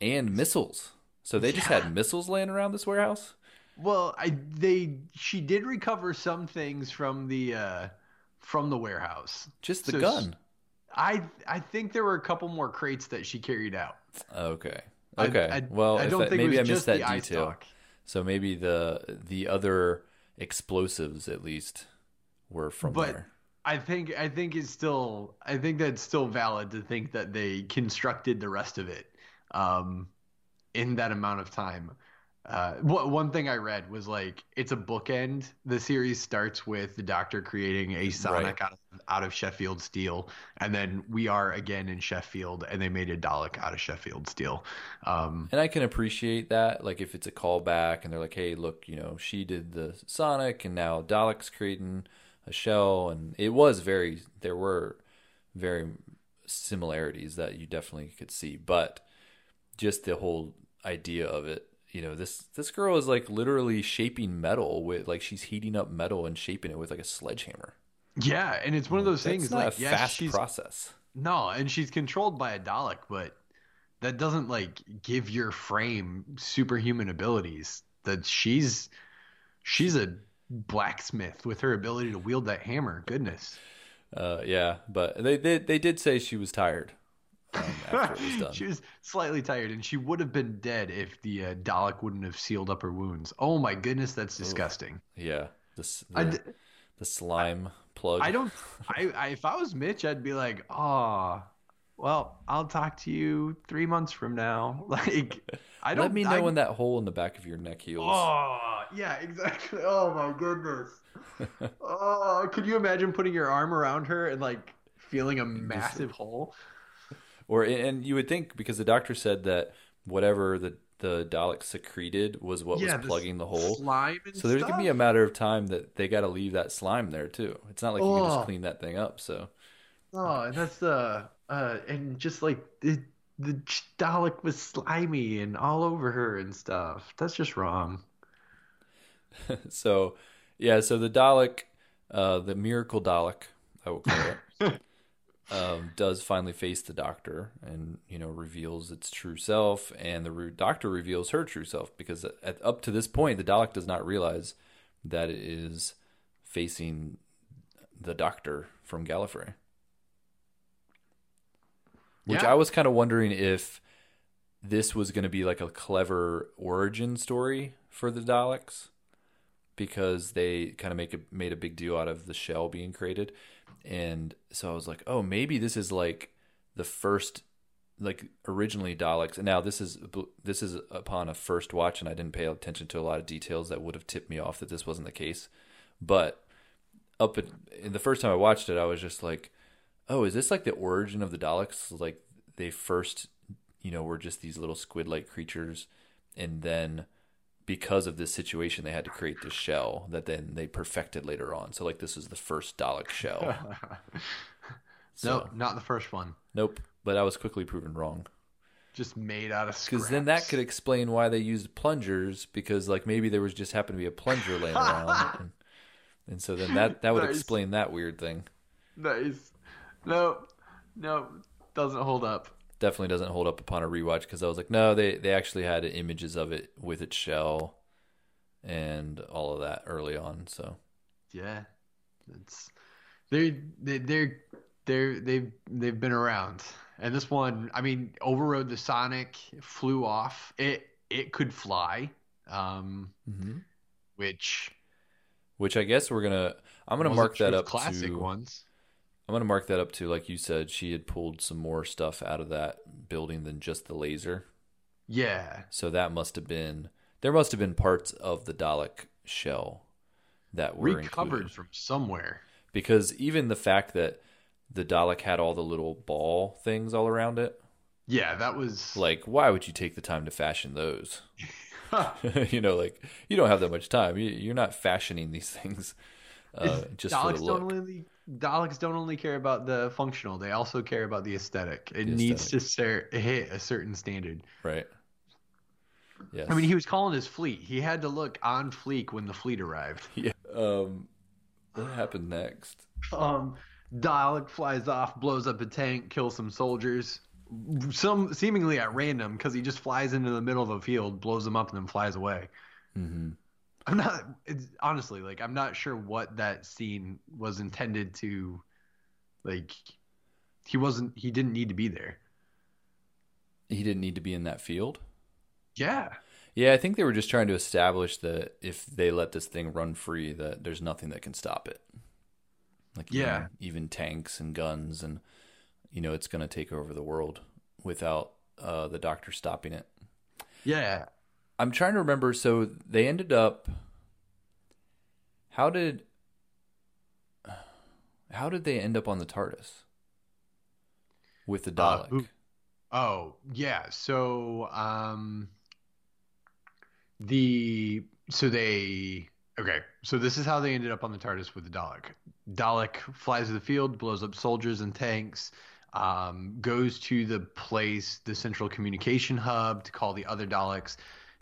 B: and missiles. So they just
C: Yeah.
B: had missiles laying around this warehouse?
C: Well, I they she did recover some things from the uh from the warehouse.
B: Just the
C: So
B: gun.
C: I I think there were a couple more crates that she carried out.
B: Okay. Okay.
C: I,
B: well,
C: I don't
B: that-
C: think
B: maybe I missed
C: just
B: that detail. So maybe the the other explosives at least were from
C: But
B: there.
C: I think I think it's still I think that's still valid to think that they constructed the rest of it um, in that amount of time. Uh, what one thing I read was like it's a bookend. The series starts with the Doctor creating a Sonic out of out of Sheffield steel, and then we are again in Sheffield, and they made a Dalek out of Sheffield steel. Um,
B: And I can appreciate that, like if it's a callback and they're like, "Hey, look, you know, she did the Sonic, and now Dalek's creating a shell," and it was very, there were very similarities that you definitely could see, but just the whole idea of it, you know, this this girl is like literally shaping metal with, like she's heating up metal and shaping it with like a sledgehammer.
C: yeah, and it's one of those
B: That's
C: things
B: not
C: like
B: a
C: yes,
B: fast
C: she's
B: process.
C: No, and she's controlled by a Dalek, but that doesn't like give your frame superhuman abilities. That she's she's a blacksmith with her ability to wield that hammer. Goodness.
B: Uh, yeah, but they, they they did say she was tired um, *laughs* after it was done.
C: she was slightly tired, and she would have been dead if the uh, Dalek wouldn't have sealed up her wounds. Oh my goodness, that's disgusting.
B: Yeah, this the,
C: d-
B: the slime plug.
C: I don't. I, I if I was Mitch, I'd be like, oh, well, I'll talk to you three months from now. *laughs* Like, I don't.
B: Let me know
C: I,
B: when that hole in the back of your neck heals.
C: Oh, yeah, exactly. *laughs* Oh my goodness. *laughs* oh, could you imagine putting your arm around her and like feeling a massive hole?
B: Or and you would think because the doctor said that whatever the the Dalek secreted was what
C: yeah,
B: was plugging the hole.
C: Slime and
B: So there's
C: stuff?
B: gonna be a matter of time that they got to leave that slime there too. It's not like you can
C: Oh.
B: just clean that thing up. So
C: Oh, and that's the uh, and just like the the Dalek was slimy and all over her and stuff. That's just wrong. *laughs*
B: so yeah, so the Dalek, uh, the miracle Dalek, I will call it, *laughs* um, does finally face the Doctor and you know reveals its true self, and the re- Doctor reveals her true self because at, up to this point, the Dalek does not realize that it is facing the Doctor from Gallifrey. Which
C: Yeah.
B: I was kind of wondering if this was going to be like a clever origin story for the Daleks because they kind of make a, made a big deal out of the shell being created, and so I was like, oh, maybe this is like the first, like originally Daleks. And now this is this is upon a first watch, and I didn't pay attention to a lot of details that would have tipped me off that this wasn't the case. But up at, in the first time I watched it, I was just like, oh, is this like the origin of the Daleks? Like they first, you know, were just these little squid-like creatures, and then because of this situation, they had to create this shell that then they perfected later on. So like this is the first Dalek shell. *laughs* So,
C: no, not the first one.
B: nope. But I was quickly proven wrong
C: Just made out of
B: because then that could explain why they used plungers because like maybe there was just happened to be a plunger laying *laughs* around, and, and so then that that would explain that weird thing.
C: nice. No, no, doesn't hold up.
B: Definitely doesn't hold up upon a rewatch because I was like, no, they they actually had images of it with its shell and all of that early on. So
C: Yeah, it's they they they're they're they've they've been around. And this one, I mean, overrode the Sonic, flew off. It it could fly, um,
B: Mm-hmm.
C: which
B: Which I guess we're gonna. I'm gonna mark that up
C: Classic
B: to.
C: ones.
B: I'm gonna mark that up too. like you said. She had pulled some more stuff out of that building than just the laser.
C: Yeah,
B: So that must have been. There must have been parts of the Dalek shell that were
C: recovered
B: included.
C: from somewhere.
B: because even the fact that the Dalek had all the little ball things all around it,
C: Yeah, that was
B: like why would you take the time to fashion those? *laughs* *laughs* you know, like you don't have that much time. You, you're not fashioning these things uh, just for
C: Daleks
B: the
C: don't
B: look.
C: Daleks don't only care about the functional; they also care about the aesthetic. It
B: The
C: needs to ser- hit a certain standard.
B: Right. Yes.
C: I mean, he was calling his fleet. He had to look on fleek when the fleet arrived. *laughs*
B: yeah. Um, what happened next?
C: Um, Dalek flies off, blows up a tank, kills some soldiers, some seemingly at random because he just flies into the middle of a field, blows them up, and then flies away.
B: hmm
C: I'm not it's, honestly like I'm not sure what that scene was intended to like. He wasn't. He didn't need to be there.
B: He didn't need to be in that field.
C: Yeah.
B: Yeah, I think they were just trying to establish that if they let this thing run free, that there's nothing that can stop it. Like
C: Yeah.
B: even, even tanks and guns, and you know it's going to take over the world without uh, the Doctor stopping it.
C: Yeah.
B: I'm trying to remember. So they ended up. How did? How did they end up on the TARDIS? With the
C: Uh,
B: Dalek.
C: who- Oh yeah. So um, the so they okay. So this is how they ended up on the TARDIS with the Dalek. Dalek flies to the field, blows up soldiers and tanks. Um, goes to the place, the central communication hub, to call the other Daleks.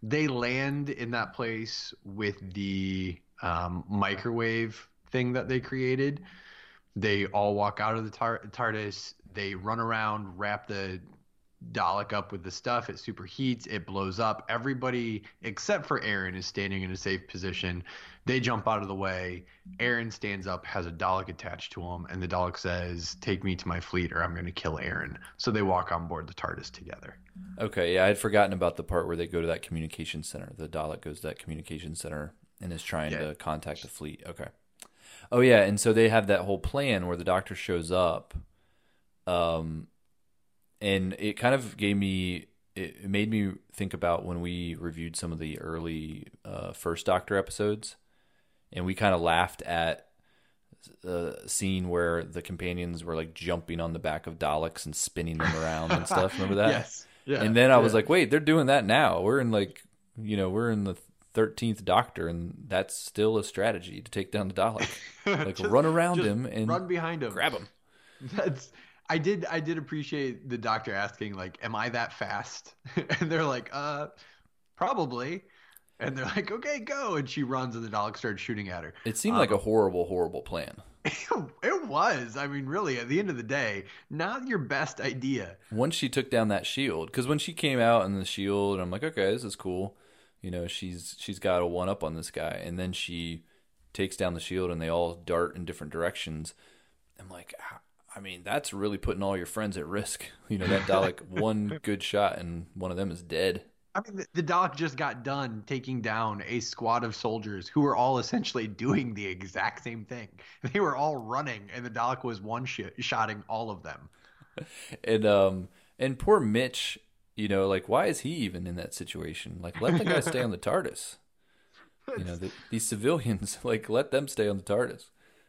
C: They land in that place with the um, microwave thing that they created. They all walk out of the tar- TARDIS. They run around, wrap the Dalek up with the stuff. It superheats. It blows up. Everybody except for Aaron is standing in a safe position. They jump out of the way. Aaron stands up, has a Dalek attached to him, and the Dalek says, "Take me to my fleet, or I'm going to kill Aaron." So they walk on board the TARDIS together.
B: Okay, yeah, I had forgotten about the part where they go to that communication center. The Dalek goes to that communication center and is trying
C: Yeah.
B: to contact the fleet. Okay. Oh yeah, and so they have that whole plan where the doctor shows up, um, and it kind of gave me it made me think about when we reviewed some of the early uh, first Doctor episodes, and we kind of laughed at the scene where the companions were like jumping on the back of Daleks and spinning them around and stuff. *laughs* Remember that?
C: Yes. Yeah.
B: and then I was like, wait, they're doing that now. We're in like, you know, we're in the thirteenth Doctor, and that's still a strategy to take down the Dalek. *laughs* Like
C: Just-
B: run around him and
C: run behind him,
B: grab him. *laughs*
C: That's I did I did appreciate the doctor asking like, "Am I that fast?" *laughs* and they're like, "Uh, probably." And they're like, "Okay, go!" And she runs, and the dog starts shooting at her.
B: It seemed like a horrible, horrible plan. *laughs*
C: it was. I mean, really, at the end of the day, not your best idea.
B: Once she took down that shield, because when she came out in the shield, I'm like, okay, this is cool. You know, she's she's got a one up on this guy, and then she takes down the shield, and they all dart in different directions. I'm like, "Ah, I mean, that's really putting all your friends at risk. You know, that *laughs* Dalek one good shot, and one of them is dead.
C: I mean, the, the Dalek just got done taking down a squad of soldiers who were all essentially *laughs* doing the exact same thing. They were all running, and the Dalek was one sh- shotting all of them. *laughs*
B: and um and poor Mitch, you know, like why is he even in that situation? Like let the guy stay on the TARDIS. You know, the, these civilians, like let them stay on the TARDIS.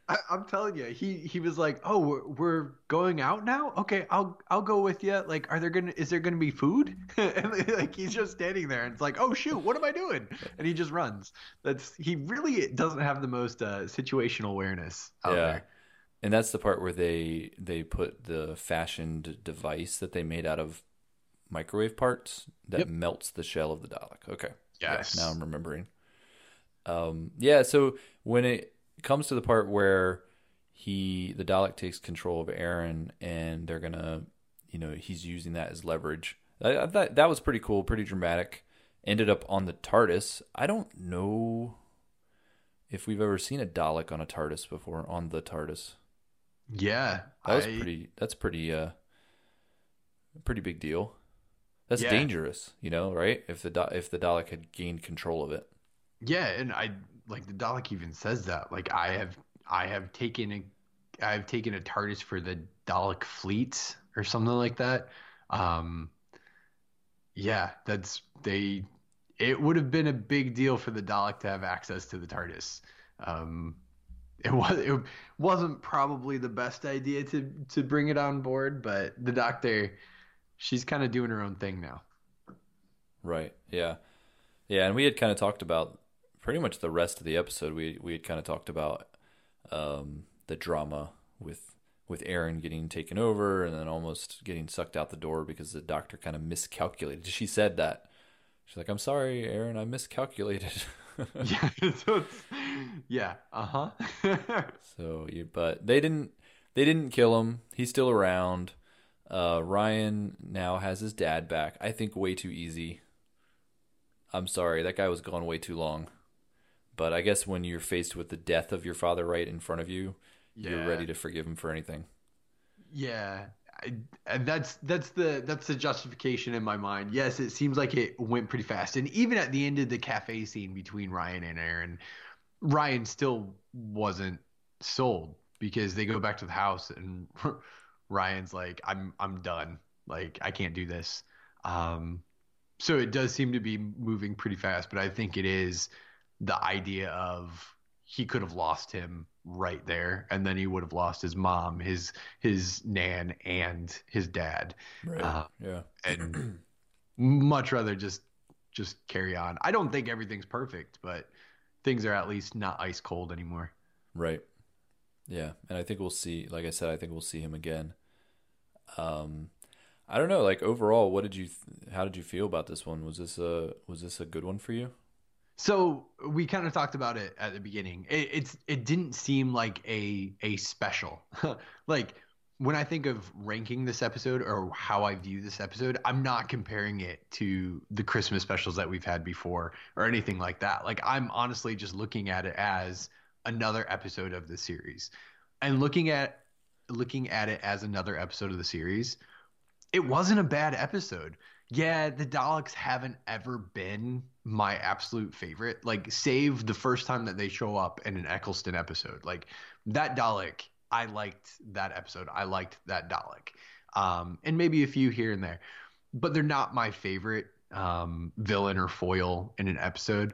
C: I, I'm telling you, he he was like, "Oh, we're, we're going out now. Okay, I'll I'll go with you. Like, are there gonna is there gonna be food?" *laughs* and like he's just standing there, and it's like, "Oh shoot, what am I doing?" And he just runs. That's he really doesn't have the most uh, situational awareness out
B: Yeah.
C: there.
B: And that's the part where they they put the fashioned device that they made out of microwave parts that
C: Yep.
B: melts the shell of the Dalek. Okay.
C: Yes.
B: now I'm remembering. Um, yeah. So when it comes to the part where he the Dalek takes control of Aaron and they're gonna, you know, he's using that as leverage. I, I thought that was pretty cool, pretty dramatic. Ended up on the TARDIS. I don't know if we've ever seen a Dalek on a TARDIS before on the TARDIS.
C: Yeah,
B: That was
C: I-
B: pretty. That's pretty. Uh, pretty big deal. That's
C: Yeah.
B: dangerous, you know, right? If the if the Dalek had gained control of it,
C: Yeah, and I like the Dalek even says that. Like I have I have taken a I've taken a TARDIS for the Dalek fleet or something like that. Um yeah, that's they it would have been a big deal for the Dalek to have access to the TARDIS. Um it was it wasn't probably the best idea to to bring it on board, but the doctor she's kind of doing her own thing now.
B: right? Yeah, yeah. And we had kind of talked about pretty much the rest of the episode. We we had kind of talked about um, the drama with with Aaron getting taken over and then almost getting sucked out the door because the doctor kind of miscalculated. She said that. She's like, "I'm sorry, Aaron, I miscalculated." *laughs*
C: yeah, *laughs* so yeah, uh-huh.
B: So, you, but they didn't. They didn't kill him. He's still around. Uh, Ryan now has his dad back. I think way too easy. I'm sorry, that guy was gone way too long. But I guess when you're faced with the death of your father right in front of you, you're ready to forgive him for anything.
C: Yeah, I, and that's that's the that's the justification in my mind. Yes, it seems like it went pretty fast, and even at the end of the cafe scene between Ryan and Aaron, Ryan still wasn't sold because they go back to the house and *laughs* Ryan's like, "I'm I'm done. Like I can't do this." Um, so it does seem to be moving pretty fast, but I think it is the idea of he could have lost him right there, and then he would have lost his mom, his his nan, and his dad,
B: Right.
C: Uh,
B: yeah.
C: and *clears throat* much rather just just carry on. I don't think everything's perfect, but things are at least not ice cold anymore.
B: Right. Yeah, and I think we'll see. Like I said, I think we'll see him again. Um, I don't know. Like overall, what did you? How did you feel about this one? Was this a was this a good one for you?
C: So we kind of talked about it at the beginning. It, it's it didn't seem like a a special. *laughs* like when I think of ranking this episode or how I view this episode, I'm not comparing it to the Christmas specials that we've had before or anything like that. Like I'm honestly just looking at it as another episode of the series. And looking at looking at it as another episode of the series, it wasn't a bad episode. Yeah, the Daleks haven't ever been my absolute favorite. Like, save the first time that they show up in an Eccleston episode. Like, that Dalek, I liked that episode. I liked that Dalek. Um, and maybe a few here and there. But they're not my favorite um, villain or foil in an episode.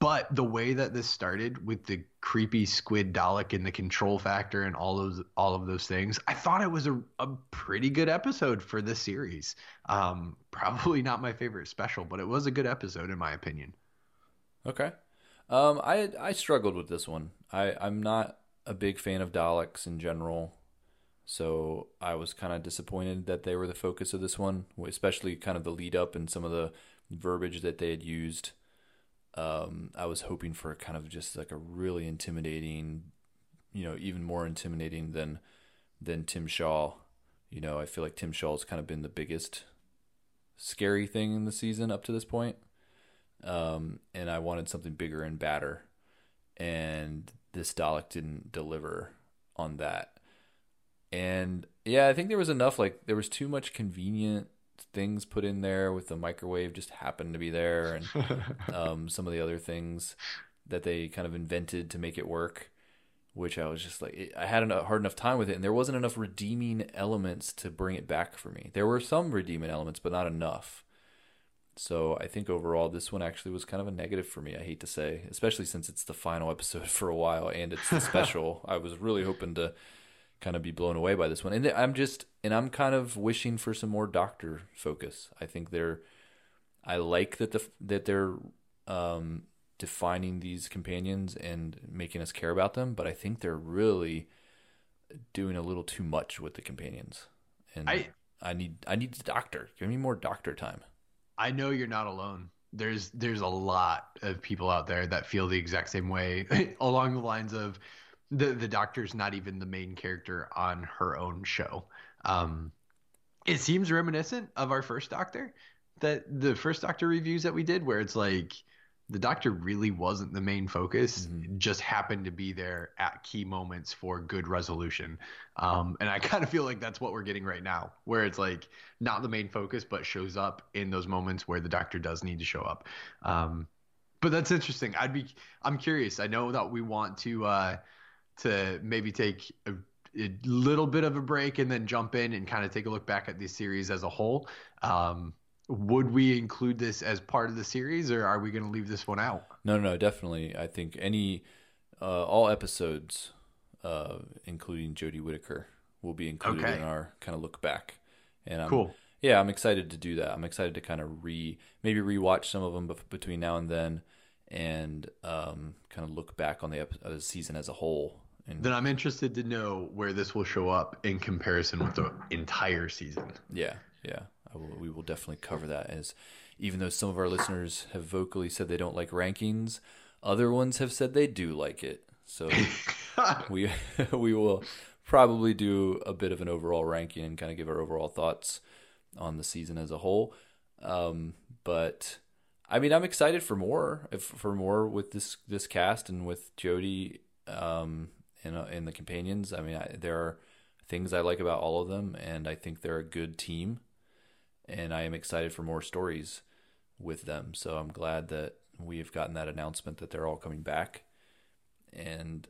C: But the way that this started with the creepy squid Dalek and the control factor and all those all of those things, I thought it was a, a pretty good episode for this series. Um, probably not my favorite special, but it was a good episode in my opinion.
B: Okay. Um, I I struggled with this one. I I'm not a big fan of Daleks in general, so I was kind of disappointed that they were the focus of this one, especially kind of the lead up and some of the verbiage that they had used. Um, I was hoping for kind of just like a really intimidating, you know, even more intimidating than than Tim Shaw. You know, I feel like Tim Shaw's kind of been the biggest scary thing in the season up to this point um, and I wanted something bigger and badder, and this Dalek didn't deliver on that. And yeah, I think there was enough. Like there was too much convenient things put in there with the microwave just happened to be there, and *laughs* um, some of the other things that they kind of invented to make it work. Which I was just like, it, I had a hard enough time with it, and there wasn't enough redeeming elements to bring it back for me. There were some redeeming elements, but not enough. So I think overall, this one actually was kind of a negative for me. I hate to say, especially since it's the final episode *laughs* for a while and it's the *laughs* special. I was really hoping to kind of be blown away by this one, and I'm just and I'm kind of wishing for some more Doctor focus. I think they're, I like that the that they're um, defining these companions and making us care about them, but I think they're really doing a little too much with the companions, and
C: I-
B: I need I need the Doctor. Give me more Doctor time.
C: I know you're not alone. There's there's a lot of people out there that feel the exact same way *laughs* along the lines of the the doctor's not even the main character on her own show. Um, it seems reminiscent of our first Doctor, that the first Doctor reviews that we did, where it's like the doctor really wasn't the main focus mm-hmm. just happened to be there at key moments for good resolution um, and i *laughs* kind of feel like that's what we're getting right now where it's like not the main focus but shows up in those moments where the doctor does need to show up um, but that's interesting i'd be i'm curious i know that we want to uh, to maybe take a, a, little bit of a break and then jump in and kind of take a look back at the series as a whole. Um, would we include this as part of the series or are we going to leave this one out?
B: No no definitely. I think any uh, all episodes uh, including jodie whittaker will be included okay. in our kind of look back. And I'm, cool. Yeah i'm excited to do that. I'm excited to kind of re maybe rewatch some of them between now and then and um, kind of look back on the, episode, the season as a whole and
C: then i'm interested to know where this will show up in comparison with the entire season
B: yeah yeah will, we will definitely cover that as even though some of our listeners have vocally said they don't like rankings, other ones have said they do like it. So *laughs* we *laughs* we will probably do a bit of an overall ranking and kind of give our overall thoughts on the season as a whole. Um, but I mean, I'm excited for more, if, for more with this this cast and with Jodie. um, and uh, and the companions. I mean, I, there are things I like about all of them, and I think they're a good team and I am excited for more stories with them. So I'm glad that we have gotten that announcement that they're all coming back, and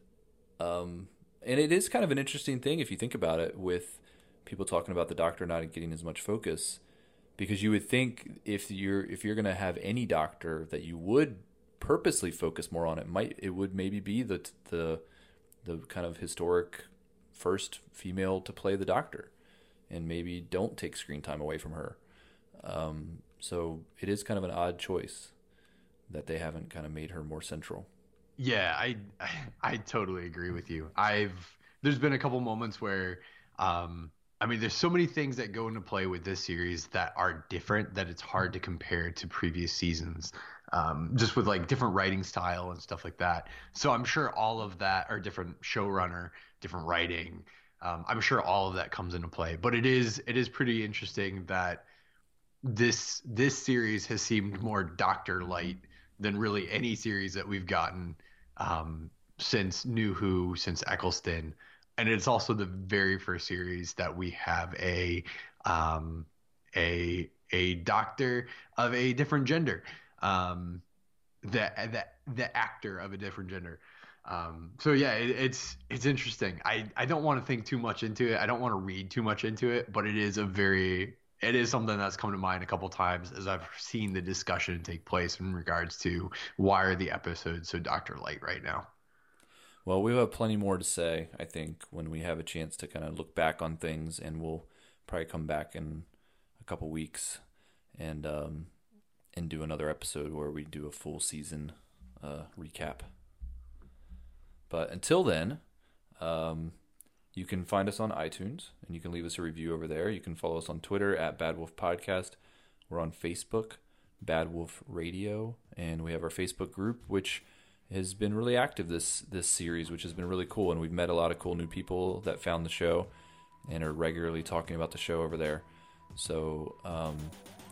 B: um, and it is kind of an interesting thing if you think about it with people talking about the doctor not getting as much focus because you would think if you're if you're going to have any doctor that you would purposely focus more on it might it would maybe be the the the kind of historic first female to play the doctor and maybe don't take screen time away from her um, so it is kind of an odd choice that they haven't kind of made her more central.
C: Yeah, I, I, totally agree with you. I've there's been a couple moments where um, I mean, there's so many things that go into play with this series that are different that it's hard to compare to previous seasons. Um, just with like different writing style and stuff like that. So I'm sure all of that are different showrunner, different writing. Um, I'm sure all of that comes into play. But it is it is pretty interesting that this this series has seemed more Doctor Light than really any series that we've gotten um, since New Who, since Eccleston, and it's also the very first series that we have a um, a a doctor of a different gender, um, the the the actor of a different gender. Um, so yeah, it, it's it's interesting. I I don't want to think too much into it. I don't want to read too much into it, but it is a very it is something that's come to mind a couple times as I've seen the discussion take place in regards to why are the episodes so Doctor Light right now.
B: Well, we have plenty more to say, I think, when we have a chance to kind of look back on things, and we'll probably come back in a couple weeks and um, and do another episode where we do a full season uh, recap. But until then, um, you can find us on iTunes and you can leave us a review over there. You can follow us on Twitter at Bad Wolf Podcast. We're on Facebook, Bad Wolf Radio, and we have our Facebook group, which has been really active this this series, which has been really cool. And we've met a lot of cool new people that found the show and are regularly talking about the show over there. So, um,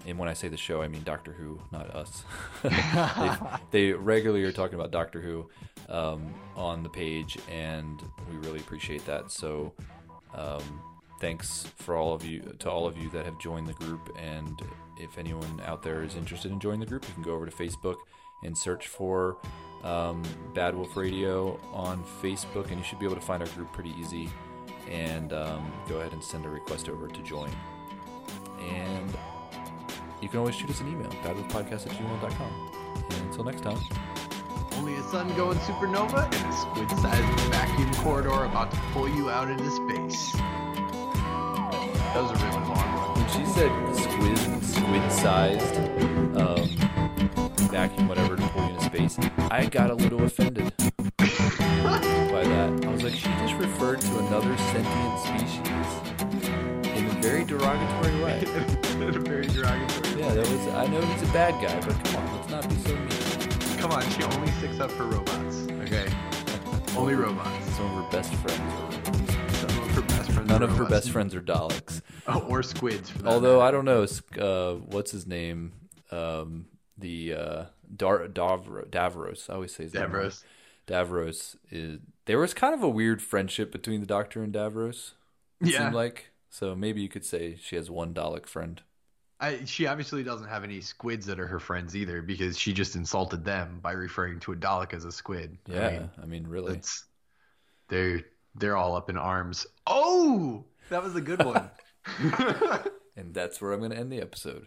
B: and when I say the show, I mean Doctor Who, not us. *laughs* *laughs* they, regularly are talking about Doctor Who um, on the page, and we really appreciate that. So, um, thanks for all of you to all of you that have joined the group. And if anyone out there is interested in joining the group, you can go over to Facebook and search for um, Bad Wolf Radio on Facebook, and you should be able to find our group pretty easy. And um, go ahead and send a request over to join. And you can always shoot us an email, badwolfpodcast at gmail.com. And until next time.
C: Only a sun going supernova and a squid-sized vacuum corridor about to pull you out into space. That was a really long one.
B: When she said squid, squid-sized um, vacuum, whatever, to pull you into space, I got a little offended by that. I was like, she just referred to another sentient species very derogatory way. *laughs*
C: very derogatory.
B: Yeah, that was. I know he's a bad guy, but come on, let's not be so mean.
C: Come on, she only sticks up for robots. Okay, *laughs* only robots.
B: Some of her best friends.
C: Some of her best friends.
B: None of her best friends are Daleks.
C: Oh, or squids.
B: Although matter. I don't know, uh, what's his name? Um, the uh, Dar- Davro- Davros. I always say his name.
C: Davros.
B: Davros is there was kind of a weird friendship between the Doctor and Davros. It
C: Yeah.
B: seemed like so maybe you could say she has one Dalek friend.
C: I, she obviously doesn't have any squids that are her friends either because she just insulted them by referring to a Dalek as a squid. I
B: Yeah,
C: mean,
B: I mean, really.
C: It's they're they're all up in arms. Oh, that was a good one. *laughs*
B: And that's where I'm going to end the episode.